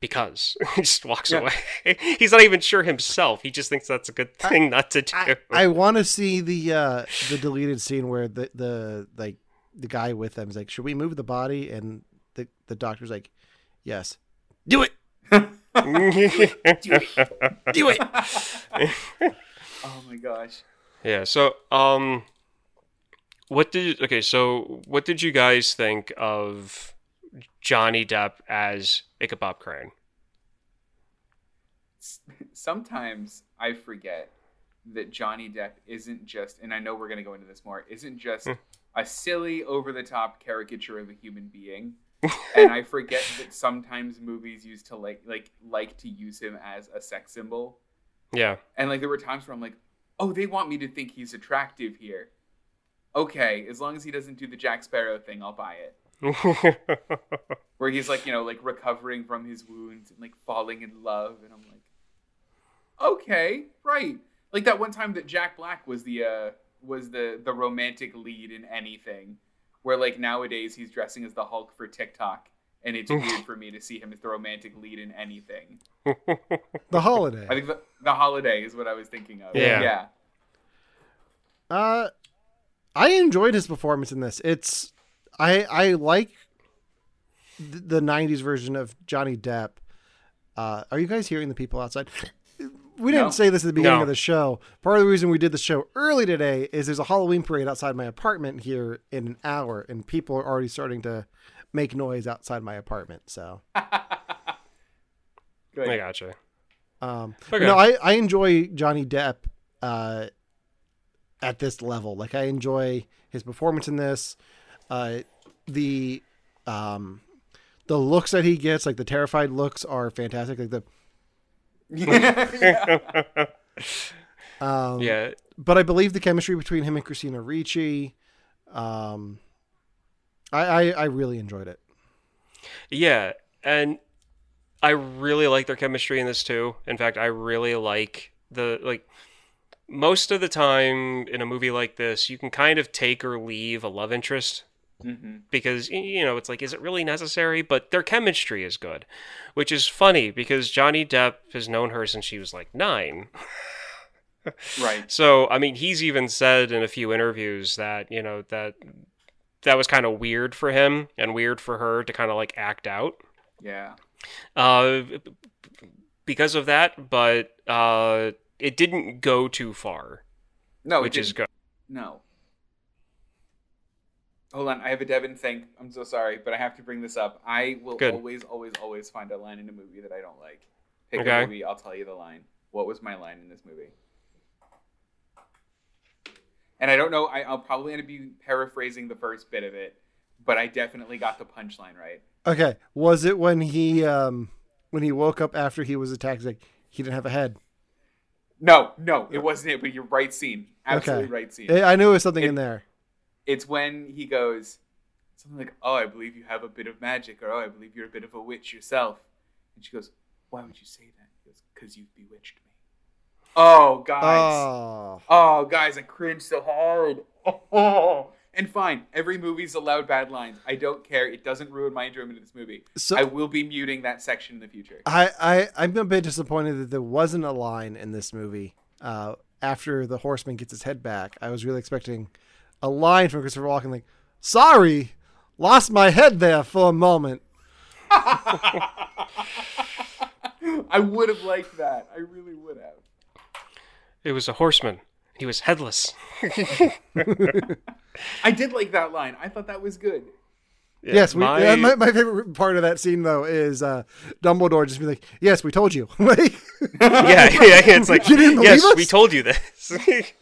because he just walks Yeah. away he's not even sure himself he just thinks that's a good thing not to do I, I want to see the uh, the deleted scene where the the like the guy with them is like, "Should we move the body?" And the the doctor's like, "Yes, do it." do it, do it." Oh my gosh. Yeah. So, um, what did okay? So, what did you guys think of Johnny Depp as Ichabod Crane? Sometimes I forget that Johnny Depp isn't just, and I know we're going to go into this more, isn't just Hmm. a silly, over the top caricature of a human being. and I forget that sometimes movies used to like like like to use him as a sex symbol. Yeah. And like there were times where I'm like, oh, they want me to think he's attractive here. Okay, as long as he doesn't do the Jack Sparrow thing, I'll buy it. Where he's like, you know, like recovering from his wounds and like falling in love, and I'm like, okay, right. Like that one time that Jack Black was the uh was the the romantic lead in anything, where like nowadays he's dressing as the Hulk for TikTok, and it's weird for me to see him as the romantic lead in anything. The holiday. I think the, the holiday is what I was thinking of. Yeah. yeah. Uh, I enjoyed his performance in this. It's I I like th- the '90s version of Johnny Depp. Uh, are you guys hearing the people outside? We didn't No. say this at the beginning No. of the show. Part of the reason we did the show early today is there's a Halloween parade outside my apartment here in an hour, and people are already starting to make noise outside my apartment. So, Good. I gotcha. um, Okay. no, I I enjoy Johnny Depp uh, at this level. Like I enjoy his performance in this. Uh, the um, the looks that he gets, like the terrified looks, are fantastic. Like the yeah. um, yeah. but I believe the chemistry between him and Christina Ricci. Um, I, I I really enjoyed it. Yeah, and I really like their chemistry in this too. In fact, I really like the like most of the time in a movie like this, you can kind of take or leave a love interest hmm because you know it's like is it really necessary but their chemistry is good which is funny because johnny depp has known her since she was like nine Right. so i mean he's even said in a few interviews that you know that that was kind of weird for him and weird for her to kind of like act out Yeah. uh because of that but uh it didn't go too far No, which is good No. Hold on, I have a Devon thing. I'm so sorry, but I have to bring this up. I will Good. always, always, always find a line in a movie that I don't like. Pick Okay. a movie, I'll tell you the line. What was my line in this movie? And I don't know. I, I'll probably end up be paraphrasing the first bit of it, but I definitely got the punchline right. Okay, was it when he um when he woke up after he was attacked? Like he didn't have a head. No, no, it wasn't it. But you're right scene. Absolutely Okay. right scene. I knew it was something It- in there. it's when he goes something like, "Oh, I believe you have a bit of magic," or "Oh, I believe you're a bit of a witch yourself," and she goes, "Why would you say that?" He goes, "Cause you've bewitched me." Oh, guys! Oh, Oh, guys, I cringe so hard. Oh. And fine, every movie's allowed bad lines. I don't care. It doesn't ruin my enjoyment of this movie. so I will be muting that section in the future. I, I I'm a bit disappointed that there wasn't a line in this movie uh, after the horseman gets his head back, I was really expecting a line from Christopher Walken like, "Sorry, lost my head there for a moment." I would have liked that. I really would have. It was a horseman. He was headless. I did like that line. I thought that was good. Yeah, yes, we, my- my, my, my favorite part of that scene though is uh, Dumbledore just be like, "Yes, we told you." like, yeah, yeah, it's like You didn't believe yes, us? we told you this. It-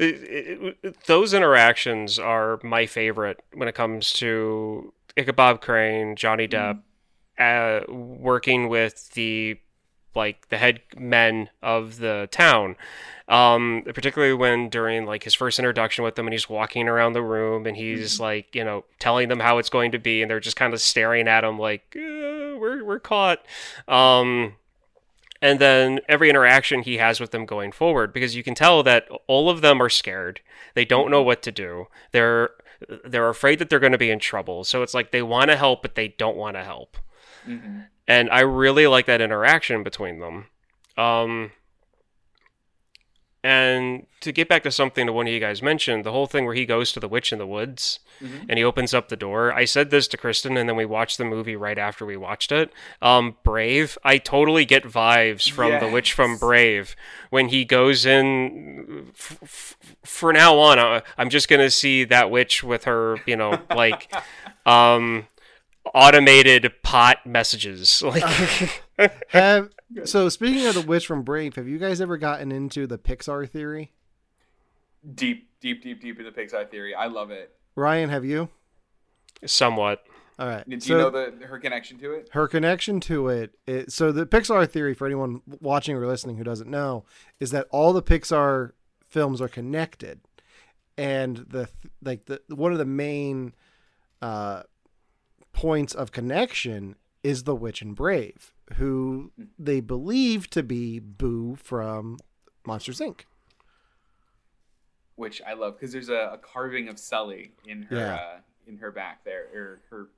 it- it- those interactions are my favorite when it comes to Ichabod Crane, Johnny Depp, uh, working with the like the head men of the town. Um, particularly when during like his first introduction with them, and he's walking around the room, and he's like, you know, telling them how it's going to be, and they're just kind of staring at him like, uh, "We're we're caught." Um, and then every interaction he has with them going forward because you can tell that all of them are scared they don't know what to do they're they're afraid that they're going to be in trouble so it's like they want to help but they don't want to help Mhm. And i really like that interaction between them um and to get back to something that one of you guys mentioned the whole thing where he goes to the witch in the woods Mhm. and he opens up the door. I said this to Kristen, and then we watched the movie right after we watched it. Um, Brave, I totally get vibes from the witch from Brave when he goes in. F- f- for now on, uh, I'm just gonna see that witch with her, you know, like, um, automated pot messages. Like, have so speaking of the witch from Brave, have you guys ever gotten into the Pixar theory? Deep, deep, deep, deep in the Pixar theory. I love it. Ryan, have you? somewhat. All right. Do so you know the her connection to it? her connection to it, it so the Pixar theory for anyone watching or listening who doesn't know is that all the Pixar films are connected and the like the one of the main uh points of connection is the witch and brave who they believe to be boo from monsters inc Which I love because there's a, a carving of Sully in her Yeah. uh, in her back there, or her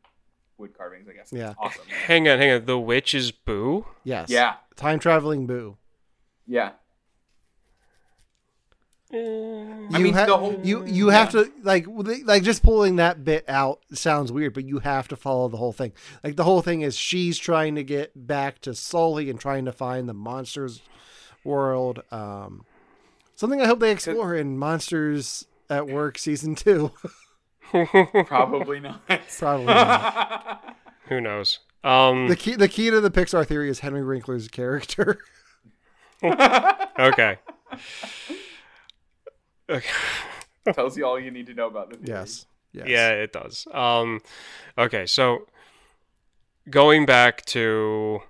wood carvings, I guess. Yeah. Awesome. Hang on, hang on. The witch is Boo. yes Yeah, time traveling boo yeah. Eh, I you mean, ha- the whole- you you have yeah. to like like just pulling that bit out sounds weird, but you have to follow the whole thing. Like the whole thing is she's trying to get back to Sully and trying to find the monsters world. Um, something I hope they explore in Monsters at Work season two. Probably not. Probably not. Who knows? Um, the key the key to the Pixar theory is Henry Winkler's character. okay. Okay. Tells you all you need to know about the theory. yes. Yes. Yeah, it does. Um, okay, so going back to,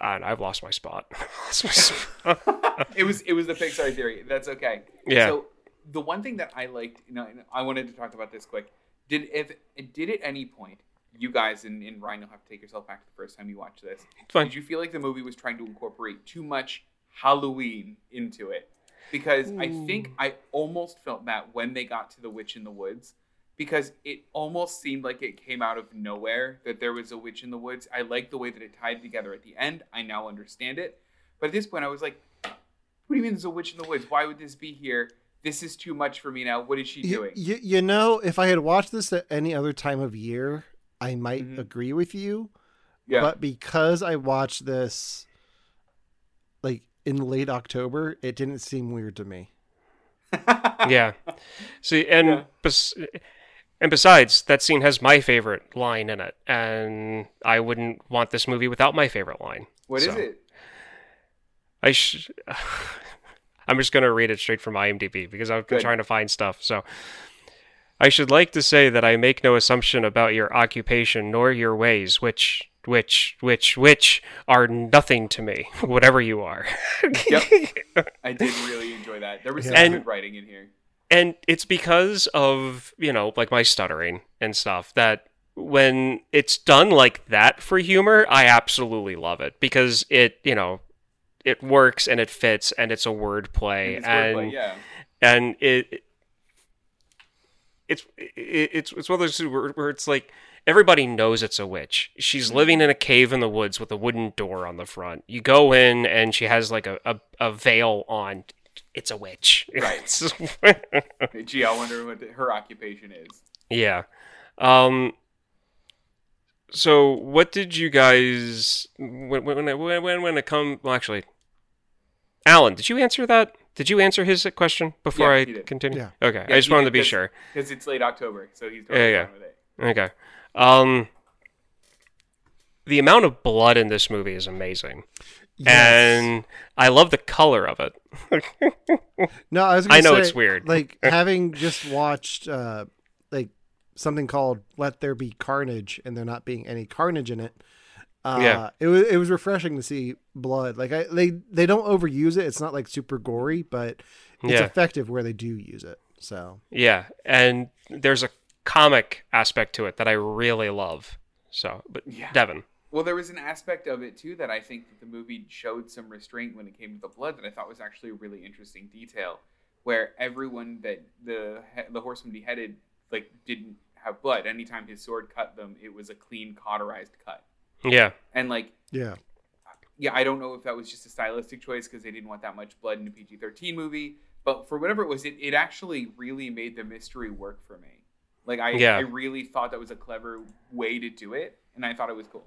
and I've lost my spot. Lost my spot. it was it was the Pixar theory. That's okay. Yeah. So the one thing that I liked, you know, and I wanted to talk about this quick. Did if did at any point you guys and, and Ryan, you'll have to take yourself back to the first time you watched this. Fine. Did you feel like the movie was trying to incorporate too much Halloween into it? Because I think I almost felt that when they got to the witch in the woods, because it almost seemed like it came out of nowhere that there was a witch in the woods. I like the way that it tied together at the end. I now understand it. But at this point, I was like, what do you mean there's a witch in the woods? Why would this be here? This is too much for me now. What is she doing? you, you know, if I had watched this at any other time of year, I might Mhm. agree with you. yeah. But because I watched this in late October, it didn't seem weird to me. yeah. See, and Yeah. bes- and besides, that scene has my favorite line in it, and I wouldn't want this movie without my favorite line. What is So, it? I sh- I'm just gonna read it straight from IMDb because I've been Good. trying to find stuff. So, I should like to say that I make no assumption about your occupation nor your ways, which, which, which, which are nothing to me, whatever you are. Yep. I did really enjoy that. There was some And- good writing in here. and it's because of you know like my stuttering and stuff that when it's done like that for humor i absolutely love it because it you know it works and it fits and it's a word play and wordplay, yeah. and it it's it, it's it's one of those where, where it's like everybody knows it's a witch. She's living in a cave in the woods with a wooden door on the front. You go in and she has like a, a, a veil on. It's a witch. Right. Gee, I wonder what her occupation is. yeah. Um. So, what did you guys when when when when, when it come? Well, actually, Allen, did you answer that? Did you answer his question before Yeah, I continue? Yeah. Okay, Yeah, I just wanted did, to be sure. Because it's late October, so he's Yeah, totally yeah. it. Okay. Um. The amount of blood in this movie is amazing, Yes. and I love the color of it. no, I was. I know say, it's weird. Like having just watched uh, like something called "Let There Be Carnage" and there not being any carnage in it. Uh, Yeah. it was it was refreshing to see blood. Like I they they don't overuse it. It's not like super gory, but it's Yeah. effective where they do use it. So Yeah, and there's a comic aspect to it that I really love. So, but Yeah. Devon. Well, there was an aspect of it too that I think that the movie showed some restraint when it came to the blood that I thought was actually a really interesting detail, where everyone that the the horseman beheaded like didn't have blood. Anytime his sword cut them, it was a clean cauterized cut. Yeah, And like, yeah, yeah, I don't know if that was just a stylistic choice because they didn't want that much blood in a PG thirteen movie, but for whatever it was, it, it actually really made the mystery work for me. Like I, Yeah. I really thought that was a clever way to do it, and I thought it was cool.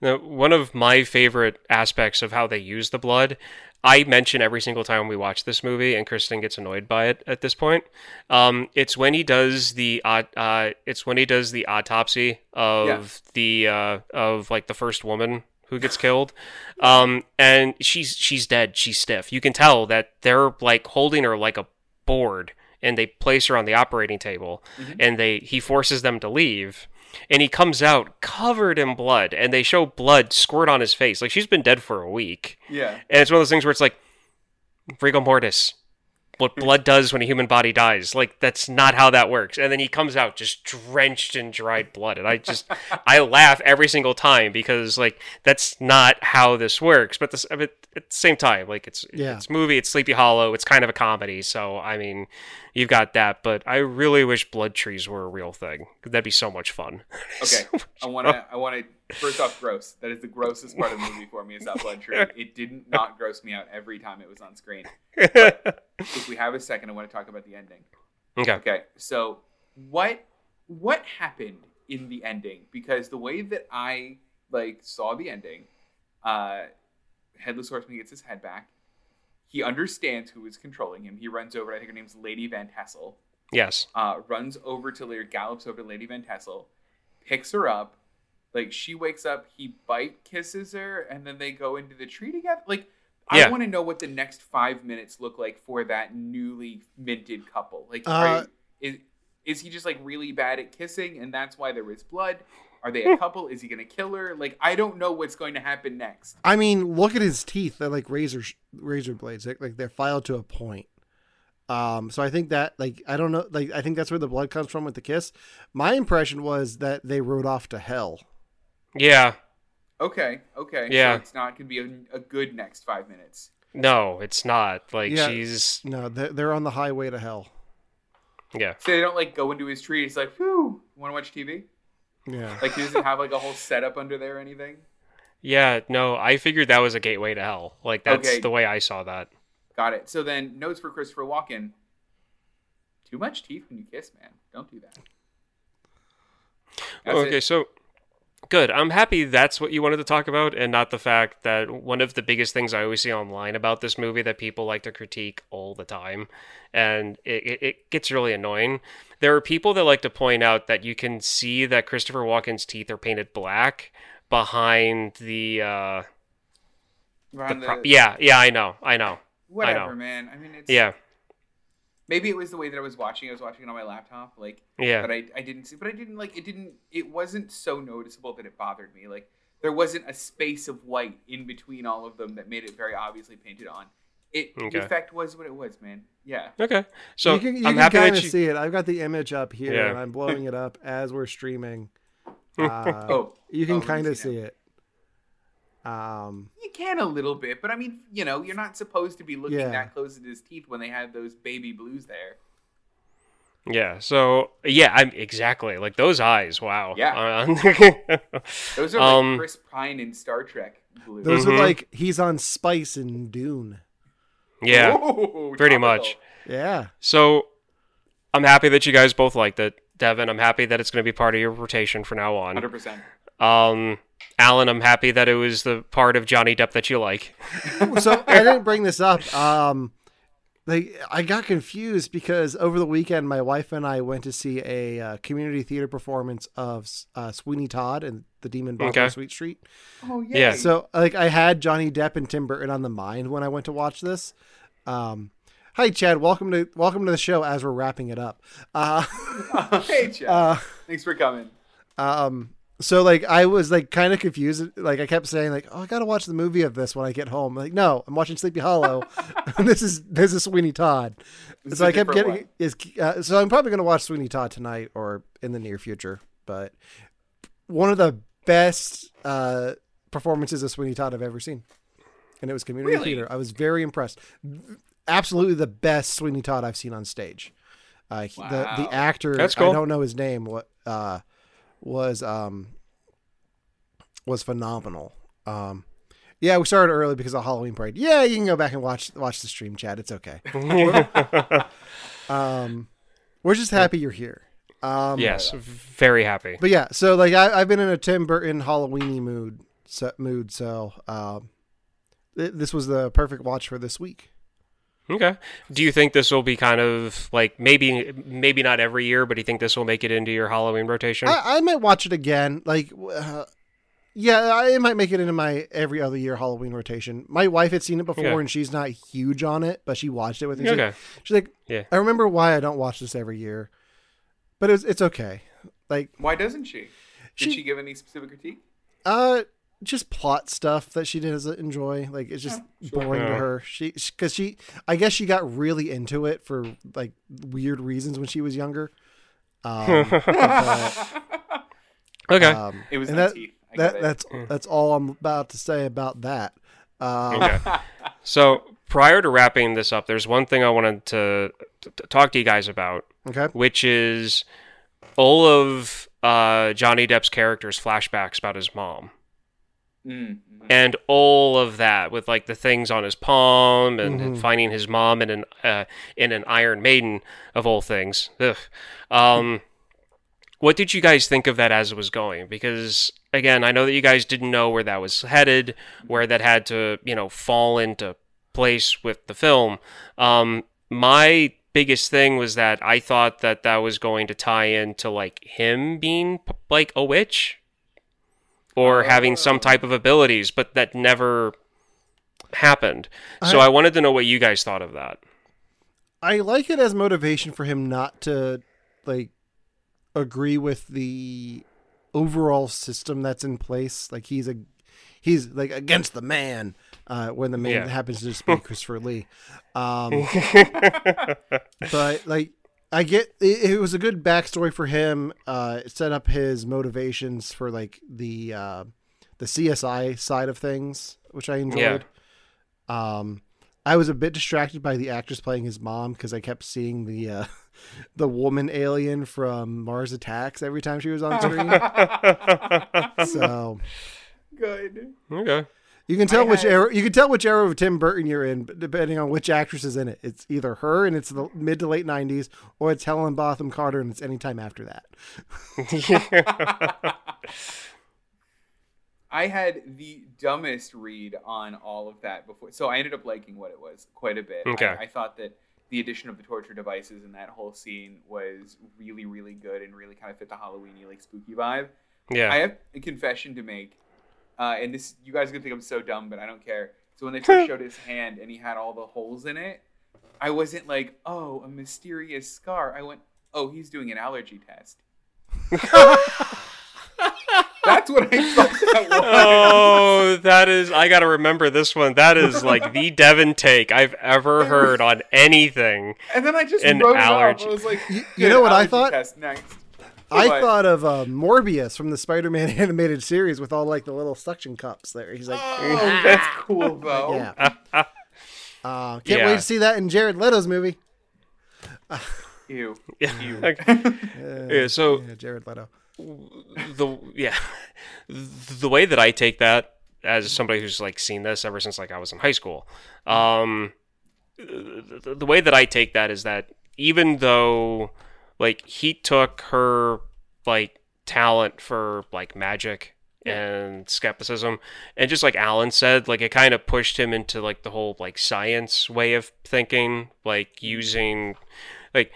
Now, one of my favorite aspects of how they use the blood, I mention every single time we watch this movie, and Kristen gets annoyed by it at this point. Um, it's when he does the uh, uh, it's when he does the autopsy of the uh, of like the first woman who gets killed, um, and she's she's dead, she's stiff. You can tell that they're like holding her like a board, and they place her on the operating table, Mhm. and they he forces them to leave and he comes out covered in blood and they show blood squirt on his face. Like she's been dead for a week. Yeah. and it's one of those things where it's like rigor mortis what blood does when a human body dies. Like that's not how that works. And then he comes out just drenched in dried blood and i just i laugh every single time because like that's not how this works. But this I mean, at the same time like it's Yeah. it's movie it's sleepy hollow it's kind of a comedy. So i mean you've got that but i really wish blood trees were a real thing that'd be so much fun Okay, I want to. I want to. First off, gross. That is the grossest part of the movie for me. Is that blood tree? It didn't not gross me out every time it was on screen. If we have a second, I want to talk about the ending. okay Okay, so what what happened in the ending? Because the way that I like saw the ending, uh, headless horseman gets his head back. He understands who is controlling him. He runs over. I think her name's Lady Van Tassel. yes uh, runs over to Lady, gallops over to Lady Van Tassel, picks her up. Like she wakes up, he bite kisses her, and then they go into the tree together. Like Yeah. I want to know what the next five minutes look like for that newly minted couple. Like, Uh, are, is is he just like really bad at kissing, and that's why there was blood? Are they a couple? Is he gonna kill her? Like, I don't know what's going to happen next. I mean, look at his teeth. They're like razor razor blades. Like, like they're filed to a point. Um, so I think that like I don't know, like I think that's where the blood comes from with the kiss. My impression was that they rode off to hell. yeah Okay, okay. Yeah. So it's not gonna be a, a good next five minutes. no it's not like Yeah. she's No, they're, they're on the highway to hell. yeah So they don't like go into his tree. It's like, whew, want to watch TV? Yeah. Like he doesn't have like a whole setup under there or anything. yeah no i figured that was a gateway to hell like that's Okay. the way i saw that Got it. So then notes for Christopher Walken. Too much teeth when you kiss, man. Don't do that. That's okay it. so good i'm happy that's what you wanted to talk about and not the fact that one of the biggest things i always see online about this movie that people like to critique all the time and it, it, gets really annoying there are people that like to point out that you can see that christopher walken's teeth are painted black behind the uh the Around the- yeah yeah i know i know Whatever, know. man. I mean, it's yeah Maybe it was the way that I was watching. I was watching it on my laptop, like, yeah but I, I didn't see. But I didn't like. It didn't. It wasn't so noticeable that it bothered me. Like there wasn't a space of white in between all of them that made it very obviously painted on. It Okay. the effect was what it was, man. Yeah. okay so you can, you i'm can happy kind of you see it. I've got the image up here, Yeah. and I'm blowing it up as we're streaming. Uh, Oh, you oh, can let me kind of see see it. Um, You can a little bit, but I mean, you know, you're not supposed to be looking Yeah. that close at his teeth when they have those baby blues there. Yeah. So yeah, I'm exactly like those eyes. Wow. Yeah. Uh, Those are like Um, Chris Pine in Star Trek. blue. Those Mhm. are like he's on Spice in Dune. yeah. Ooh, Pretty topical. much. Yeah. So I'm happy that you guys both liked it. Devon, I'm happy that it's going to be part of your rotation from now on. 100%. Um, Allen, I'm happy that it was the part of Johnny Depp that you like. so I didn't bring this up. Um, like I got confused because over the weekend, my wife and I went to see a uh, community theater performance of uh, Sweeney Todd and the Demon Barber Okay. Fleet Street. Oh, yeah. Yeah. So like I had Johnny Depp and Tim Burton on the mind when I went to watch this. Um, hi Chad, welcome to welcome to the show as we're wrapping it up. Uh, hey, Chad. uh, Thanks for coming. um, so like I was like kind of confused. Like I kept saying like, oh, I gotta watch the movie of this when I get home. Like no, I'm watching Sleepy Hollow. this is this is Sweeney Todd. This so I kept different getting is uh, so I'm probably gonna watch Sweeney Todd tonight or in the near future. But one of the best uh, performances of Sweeney Todd I've ever seen, and it was community Really? theater. I was very impressed. Absolutely the best Sweeney Todd I've seen on stage. Uh, he- the the actor That's cool. I don't know his name. What uh, was um was phenomenal. Um, yeah, we started early because of Halloween parade. Yeah, you can go back and watch watch the stream, chat. It's okay. Um, we're just happy you're here. Um, yes, very happy. but yeah, so like I, I've been in a Tim Burton Halloweeny mood, so, mood. So um, th- this was the perfect watch for this week. Okay. Do you think this will be kind of like maybe maybe not every year, but do you think this will make it into your Halloween rotation? I, I might watch it again. Like, uh, yeah, I might make it into my every other year Halloween rotation. My wife had seen it before, Okay. and she's not huge on it, but she watched it with me. She's okay. like, she's like, Yeah. I remember why I don't watch this every year, but it's it's okay. Like, Why doesn't she? Did She- she, give any specific critique? uh, just plot stuff that she doesn't enjoy. Like, it's just Yeah, sure. boring to her. She because she, I guess she got really into it for like weird reasons when she was younger. Um, but, Okay. um, It was and that, that it. that's that's all I'm about to say about that. Um, okay. So prior to wrapping this up, there's one thing I wanted to, to talk to you guys about, okay. which is all of uh, Johnny Depp's character's flashbacks about his mom. Mm, mhm. and all of that with like the things on his palm and Mhm. finding his mom in an uh, in an Iron Maiden of all things. Ugh. Um, what did you guys think of that as it was going? Because again, I know that you guys didn't know where that was headed, where that had to you know fall into place with the film. Um, my biggest thing was that I thought that that was going to tie into like him being like a witch or having some type of abilities, but that never happened. So I- I wanted to know what you guys thought of that. I like it as motivation for him not to like agree with the overall system that's in place. Like he's a he's like against the man uh, when the man Yeah. happens to just be Christopher Lee. Um, but like I get it, it was a good backstory for him. Uh, it set up his motivations for like the uh, the CSI side of things, which I enjoyed. Um, I was a bit distracted by the actress playing his mom because I kept seeing the uh, the woman alien from Mars Attacks every time she was on screen. so Good. okay. You can tell I which had- era you can tell which era of Tim Burton you're in, depending on which actress is in it. It's either her and it's the mid to late '90s, or it's Helen Bonham Carter and it's any time after that. I had the dumbest read on all of that before, so I ended up liking what it was quite a bit. Okay. I, I thought that the addition of the torture devices in that whole scene was really, really good and really kind of fit the Halloweeny, like spooky vibe. yeah. I have a confession to make, uh, and this you guys are gonna think I'm so dumb, but I don't care. So when they first showed his hand and he had all the holes in it, I wasn't like, oh, a mysterious scar. I went, oh, he's doing an allergy test. That's what I thought that was. oh, that is. I gotta remember this one. That is like the Devon take I've ever heard on anything. And then I just An wrote allergy. it off. I was like, You- you know what I thought? Test next. I What? thought of uh, Morbius from the Spider-Man animated series with all like the little suction cups there. He's like, Oh, that's cool though. yeah. Uh, can't Yeah. wait to see that in Jared Leto's movie. Ew. Yeah. Ew. Uh, Yeah, so- yeah, Jared Leto. the yeah the way that I take that as somebody who's like seen this ever since like I was in high school um the, the way that I take that is that even though like he took her like talent for like magic and skepticism and just like Allen said like it kind of pushed him into like the whole like science way of thinking like mm-hmm. using like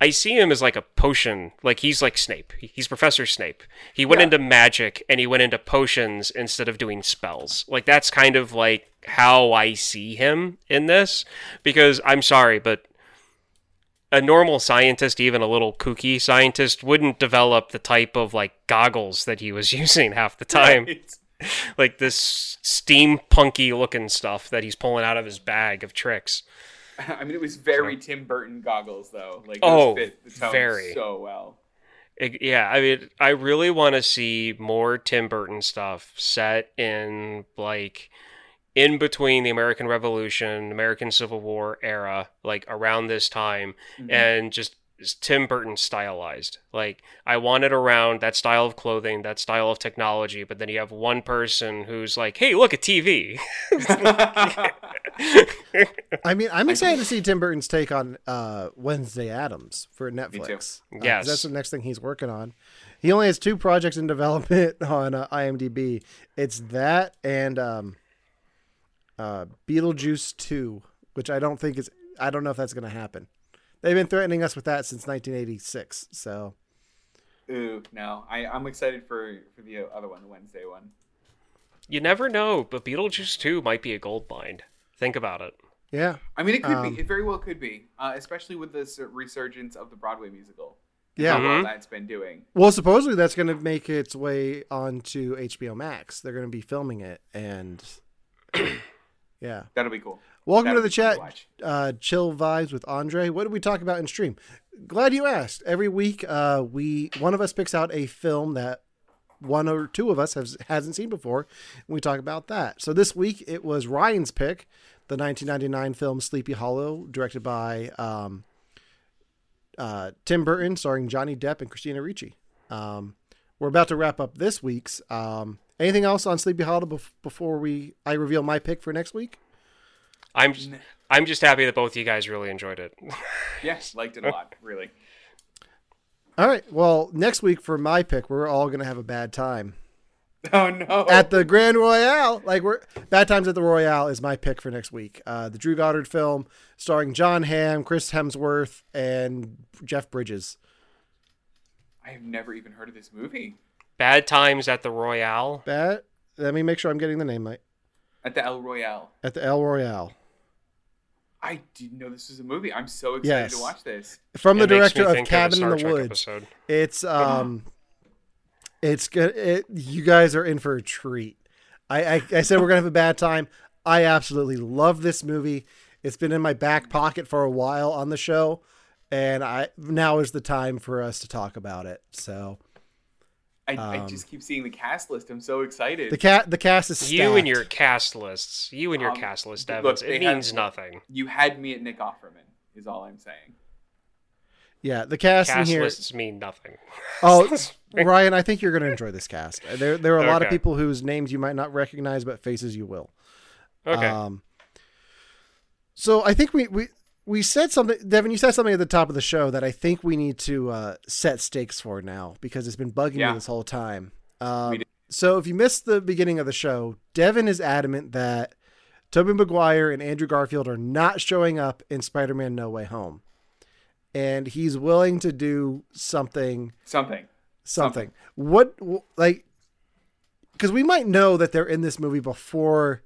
I see him as like a potion, like he's like Snape. He's Professor Snape. He went Yeah. into magic and he went into potions instead of doing spells. Like that's kind of like how I see him in this because I'm sorry, but a normal scientist, even a little kooky scientist, wouldn't develop the type of like goggles that he was using half the time. Right. like this steampunky looking stuff that he's pulling out of his bag of tricks. I mean, it was very Tim Burton goggles, though. Like, Oh, fit the tone very. so well. It- yeah, I mean, I really want to see more Tim Burton stuff set in like in between the American Revolution, American Civil War era, like around this time, Mhm. and just Tim Burton stylized. Like I wanted around that style of clothing, that style of technology, but then you have one person who's like, "Hey, look at TV." I mean, I'm excited to see Tim Burton's take on uh, Wednesday Addams for Netflix. Uh, 'cause Yes. that's the next thing he's working on. He only has two projects in development on uh, IMDb. It's that and um, uh, Beetlejuice Two, which I don't think is. I don't know if that's going to happen. They've been threatening us with that since 1986. So Ooh, no. I, I'm excited for, for the other one, the Wednesday one. you never know, but Beetlejuice 2 might be a gold mine. Think about it. yeah, I mean, it could Um, be. It very well could be, uh, especially with this resurgence of the Broadway musical. yeah. How well Mhm. that's been doing. Well, supposedly that's going to make its way onto HBO Max. They're going to be filming it, and yeah. That'll be cool. Welcome to That'll the chat, watch. uh, chill vibes with Andre. What did we talk about in stream? Glad you asked. Every week, uh, we one of us picks out a film that one or two of us has hasn't seen before, and we talk about that. So this week it was Ryan's pick, the 1999 film Sleepy Hollow, directed by um, uh, Tim Burton, starring Johnny Depp and Christina Ricci. Um, we're about to wrap up this week's. Um, anything else on Sleepy Hollow before we I reveal my pick for next week? I'm just, I'm just happy that both of you guys really enjoyed it. Yes, liked it a lot, really. All right. Well, next week for my pick, we're all gonna have a bad time Oh no! at the Grand Royale. Like we're bad times at the Royale is my pick for next week. Uh, the Drew Goddard film starring Jon Hamm, Chris Hemsworth, and Jeff Bridges. I have never even heard of this movie. Bad times at the Royale. Bad. Let me make sure I'm getting the name right. At the El Royale. At the El Royale I didn't know this was a movie. I'm so excited Yes. to watch this. from the It makes director of Cabin a in the Trek Woods. Episode. It's um, it's good. It, you guys are in for a treat. I, I I said we're gonna have a bad time. I absolutely love this movie. It's been in my back pocket for a while on the show, and I now is the time for us to talk about it. So I, I Um, just keep seeing the cast list. I'm so excited. the cat the cast is You and your cast lists. You and your Um, cast list, look, Evans. they it have- means nothing. you had me at Nick Offerman. Is all I'm saying. yeah the cast, Cast in here. lists mean nothing. Oh, Ryan, I think you're gonna enjoy this cast. There there are a lot of people whose names you might not recognize, but faces you will. Okay. Um, so I think we, we we said something, Devon. You said something at the top of the show that I think we need to uh, set stakes for now because it's been bugging Yeah. me this whole time. Um, so if you missed the beginning of the show, Devon is adamant that Tobey Maguire and Andrew Garfield are not showing up in Spider-Man: No Way Home, and he's willing to do something Something. something. What like because we might know that they're in this movie before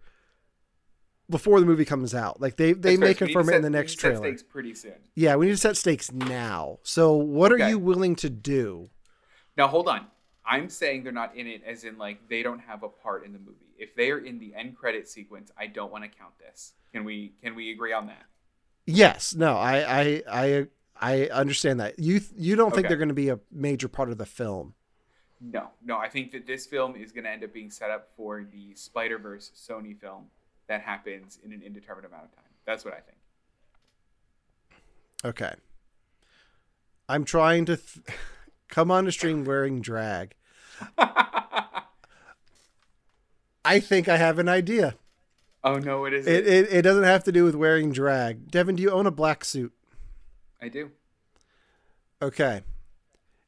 before the movie comes out. Like they they That's may fair. We need confirm it in the next trailer. stakes pretty soon. Yeah, we need to set stakes now. So what are you willing to do? Now hold on. I'm saying they're not in it as in like they don't have a part in the movie. If they are in the end credit sequence, I don't want to count this. Can we can we agree on that? Yes, no, I I I I understand that. You you don't think Okay. they're going to be a major part of the film. No, no. I think that this film is going to end up being set up for the Spider Verse Sony film that happens in an indeterminate amount of time. That's what I think. Okay. I'm trying to th- come on the stream wearing drag. I think I have an idea. oh no, what is It, it? it it doesn't have to do with wearing drag. Devon, do you own a black suit? I do. Okay.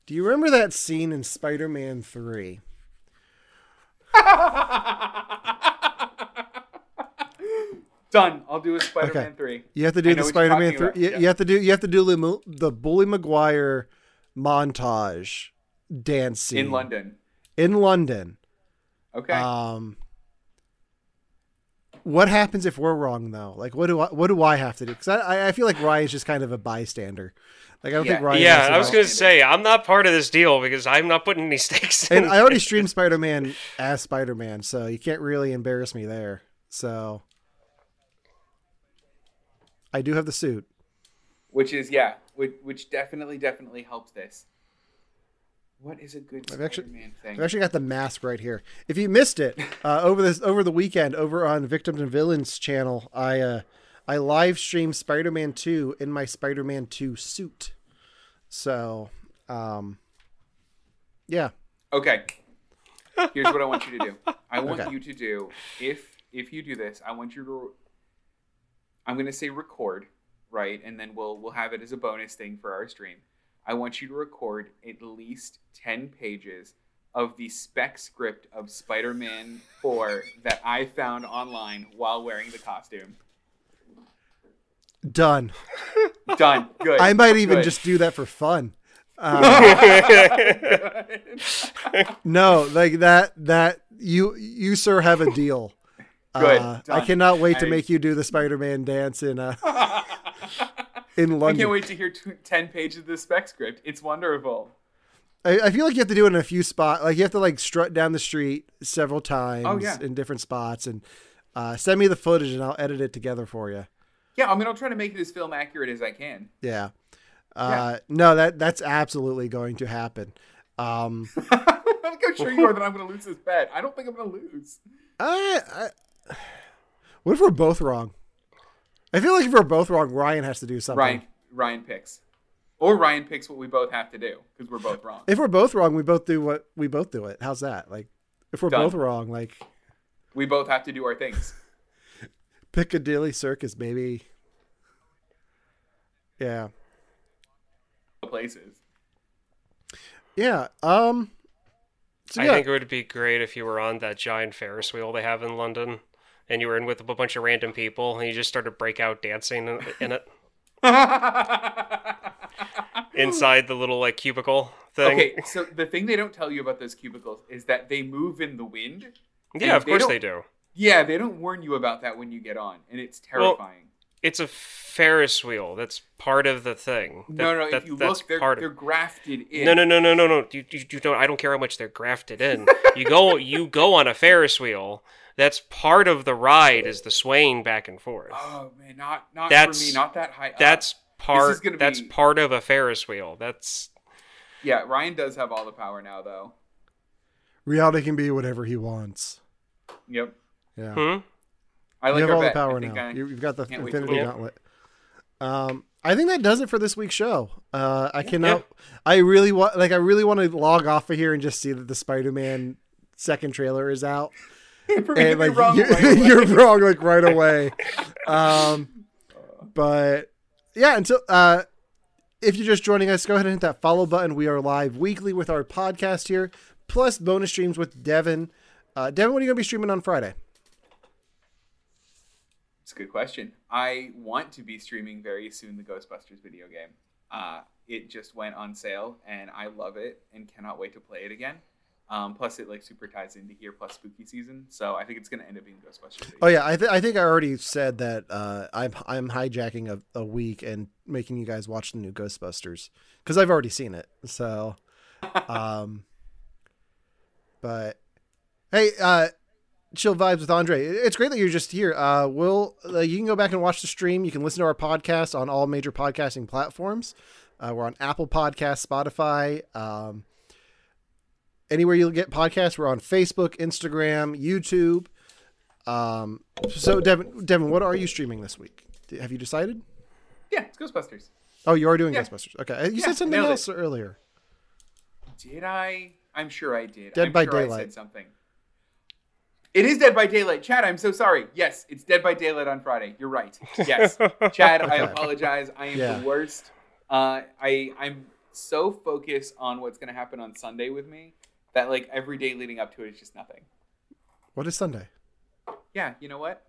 Do you remember that scene in Spider-Man 3? Done. I'll do a Spider-Man Okay. three. You have to do know the Spider-Man 3. You, yeah. you have to do you have to do the, the Bully Maguire montage dance scene in London. In London. Okay. Um what happens if we're wrong though? Like, what do I what do I have to do? Because I I feel like Ryan's just kind of a bystander. Like, I don't Yeah. think Ryan. Yeah, to I was gonna say I'm not part of this deal because I'm not putting any stakes in. And I already streamed Spider Man as Spider Man, so you can't really embarrass me there. So I do have the suit. which is yeah, which, which definitely definitely helps this. What is a good I've actually- Spider-Man thing? I've actually got the mask right here. If you missed it uh, over this over the weekend over on Victims and Villains channel, I uh, I live streamed Spider Man Two in my Spider Man Two suit. So, um, yeah, Okay. Here's what I want you to do. I want Okay. you to do if if you do this, I want you to I'm going to say record, right? And then we'll we'll have it as a bonus thing for our stream. I want you to record at least 10 pages of the spec script of Spider-Man 4 that I found online while wearing the costume. done. Done. Good. I might even Good. just do that for fun. Uh, no, like that that you you sir have a deal. Good. Uh, I cannot wait to make you do the Spider Man dance in uh, in London. I can't wait to hear t- 10 pages of the spec script. It's wonderful. I, I feel like you have to do it in a few spots. Like you have to like strut down the street several times Oh, yeah. in different spots, and uh, send me the footage, and I'll edit it together for you. Yeah, I mean, I'll try to make it as film accurate as I can. Yeah. Uh, No, that that's absolutely going to happen. Um, how sure you are that I'm going to lose this bet. I don't think I'm going to lose. I, I, what if we're both wrong? I feel like if we're both wrong, Ryan has to do something. Ryan, Ryan picks, or Ryan picks what we both have to do because we're both wrong. If we're both wrong, we both do what we both do it. How's that? Like, if we're Done. both wrong, like We both have to do our things. Piccadilly Circus, baby. Yeah. Places. Yeah. Um. So I yeah, think it would be great if you were on that giant Ferris wheel they have in London, and you were in with a bunch of random people, and you just started breakout dancing in- it inside the little like cubicle thing. okay, so the thing they don't tell you about those cubicles is that they move in the wind. Yeah, of they course they do. Yeah, they don't warn you about that when you get on, and it's Well, terrifying. It's a Ferris wheel. That's part of the thing. That- no, no, that- if you that's look, they're, part they're grafted in. No, no, no, no, no, no. You, you, you don't. I don't care how much they're grafted in. You go, you go on a Ferris wheel. That's part of the ride. Is the swaying back and forth. Oh man, not not That's- for me, not that high. up. That's part. That's be- part of a Ferris wheel. That's yeah. Ryan does have all the power now, though. reality can be whatever he wants. Yep. Yeah. hmm. I like you have all the power now. I- You- You've got the to Infinity. Gauntlet. Um, I think that does it for this week's show. Uh, I cannot. I really want, like, I really want to log off of here and just see that the Spider-Man second trailer is out. And like wrong you, you're wrong like right away. Um, but yeah, until uh, if you're just joining us, go ahead and hit that follow button. We are live weekly with our podcast here, plus bonus streams with Devon. Uh, Devon, what are you gonna be streaming on Friday? A good question. I want to be streaming very soon the Ghostbusters video game. Uh, it just went on sale and I love it and cannot wait to play it again. Um, plus, it like super ties into here plus spooky season, so I think it's going to end up being Ghostbusters. Oh yeah, I, th- I think I already said that uh, I'm I'm hijacking a, a week and making you guys watch the new Ghostbusters because I've already seen it. So, um, but hey, uh, chill vibes with Andre. It's great that you're just here. Uh, we'll uh, you can go back and watch the stream. You can listen to our podcast on all major podcasting platforms. Uh, we're on Apple Podcast, Spotify. Um, anywhere you'll get podcasts. We're on Facebook, Instagram, YouTube. Um, so Devon, Devon, what are you streaming this week? Have you decided? Yeah, it's Ghostbusters. Oh, you are doing Yeah. Ghostbusters. Okay, you Yeah, said something nailed it. else earlier. Did I? I'm sure I did. Dead I'm by sure I Daylight. said something. It is Dead by Daylight. Chad, I'm so sorry. Yes, it's Dead by Daylight on Friday. You're right. Yes. Chad, I apologize. I am Yeah. the worst. Uh, I I'm so focused on what's gonna happen on Sunday with me that like every day leading up to it is just nothing. What is Sunday? Yeah, you know what?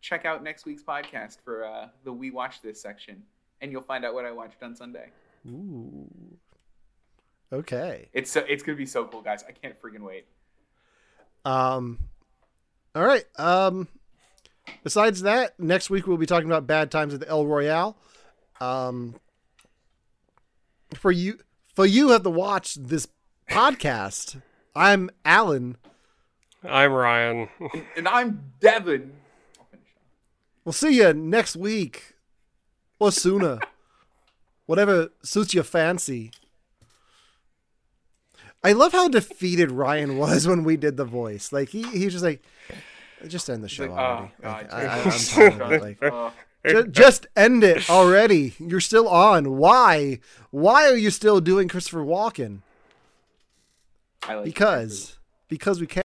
Check out next week's podcast for uh, the We Watch This section, and you'll find out what I watched on Sunday. Ooh. Okay. It's so, it's gonna be so cool, guys. I can't freaking wait. Um. All right. Um. Besides that, next week we'll be talking about bad times at the El Royale. Um. For you, for you have to watch this podcast. I'm Allen. I'm Ryan. And I'm Devon. I'll finish up. We'll see you next week or sooner. Whatever suits your fancy. I love how defeated Ryan was when we did the voice. Like he he was just like just end the show like, already. oh, Like, God, I, I. I'm tired of it. Like, Uh, ju- just end it already. You're still on. Why? Why are you still doing Christopher Walken? I like Because because we can.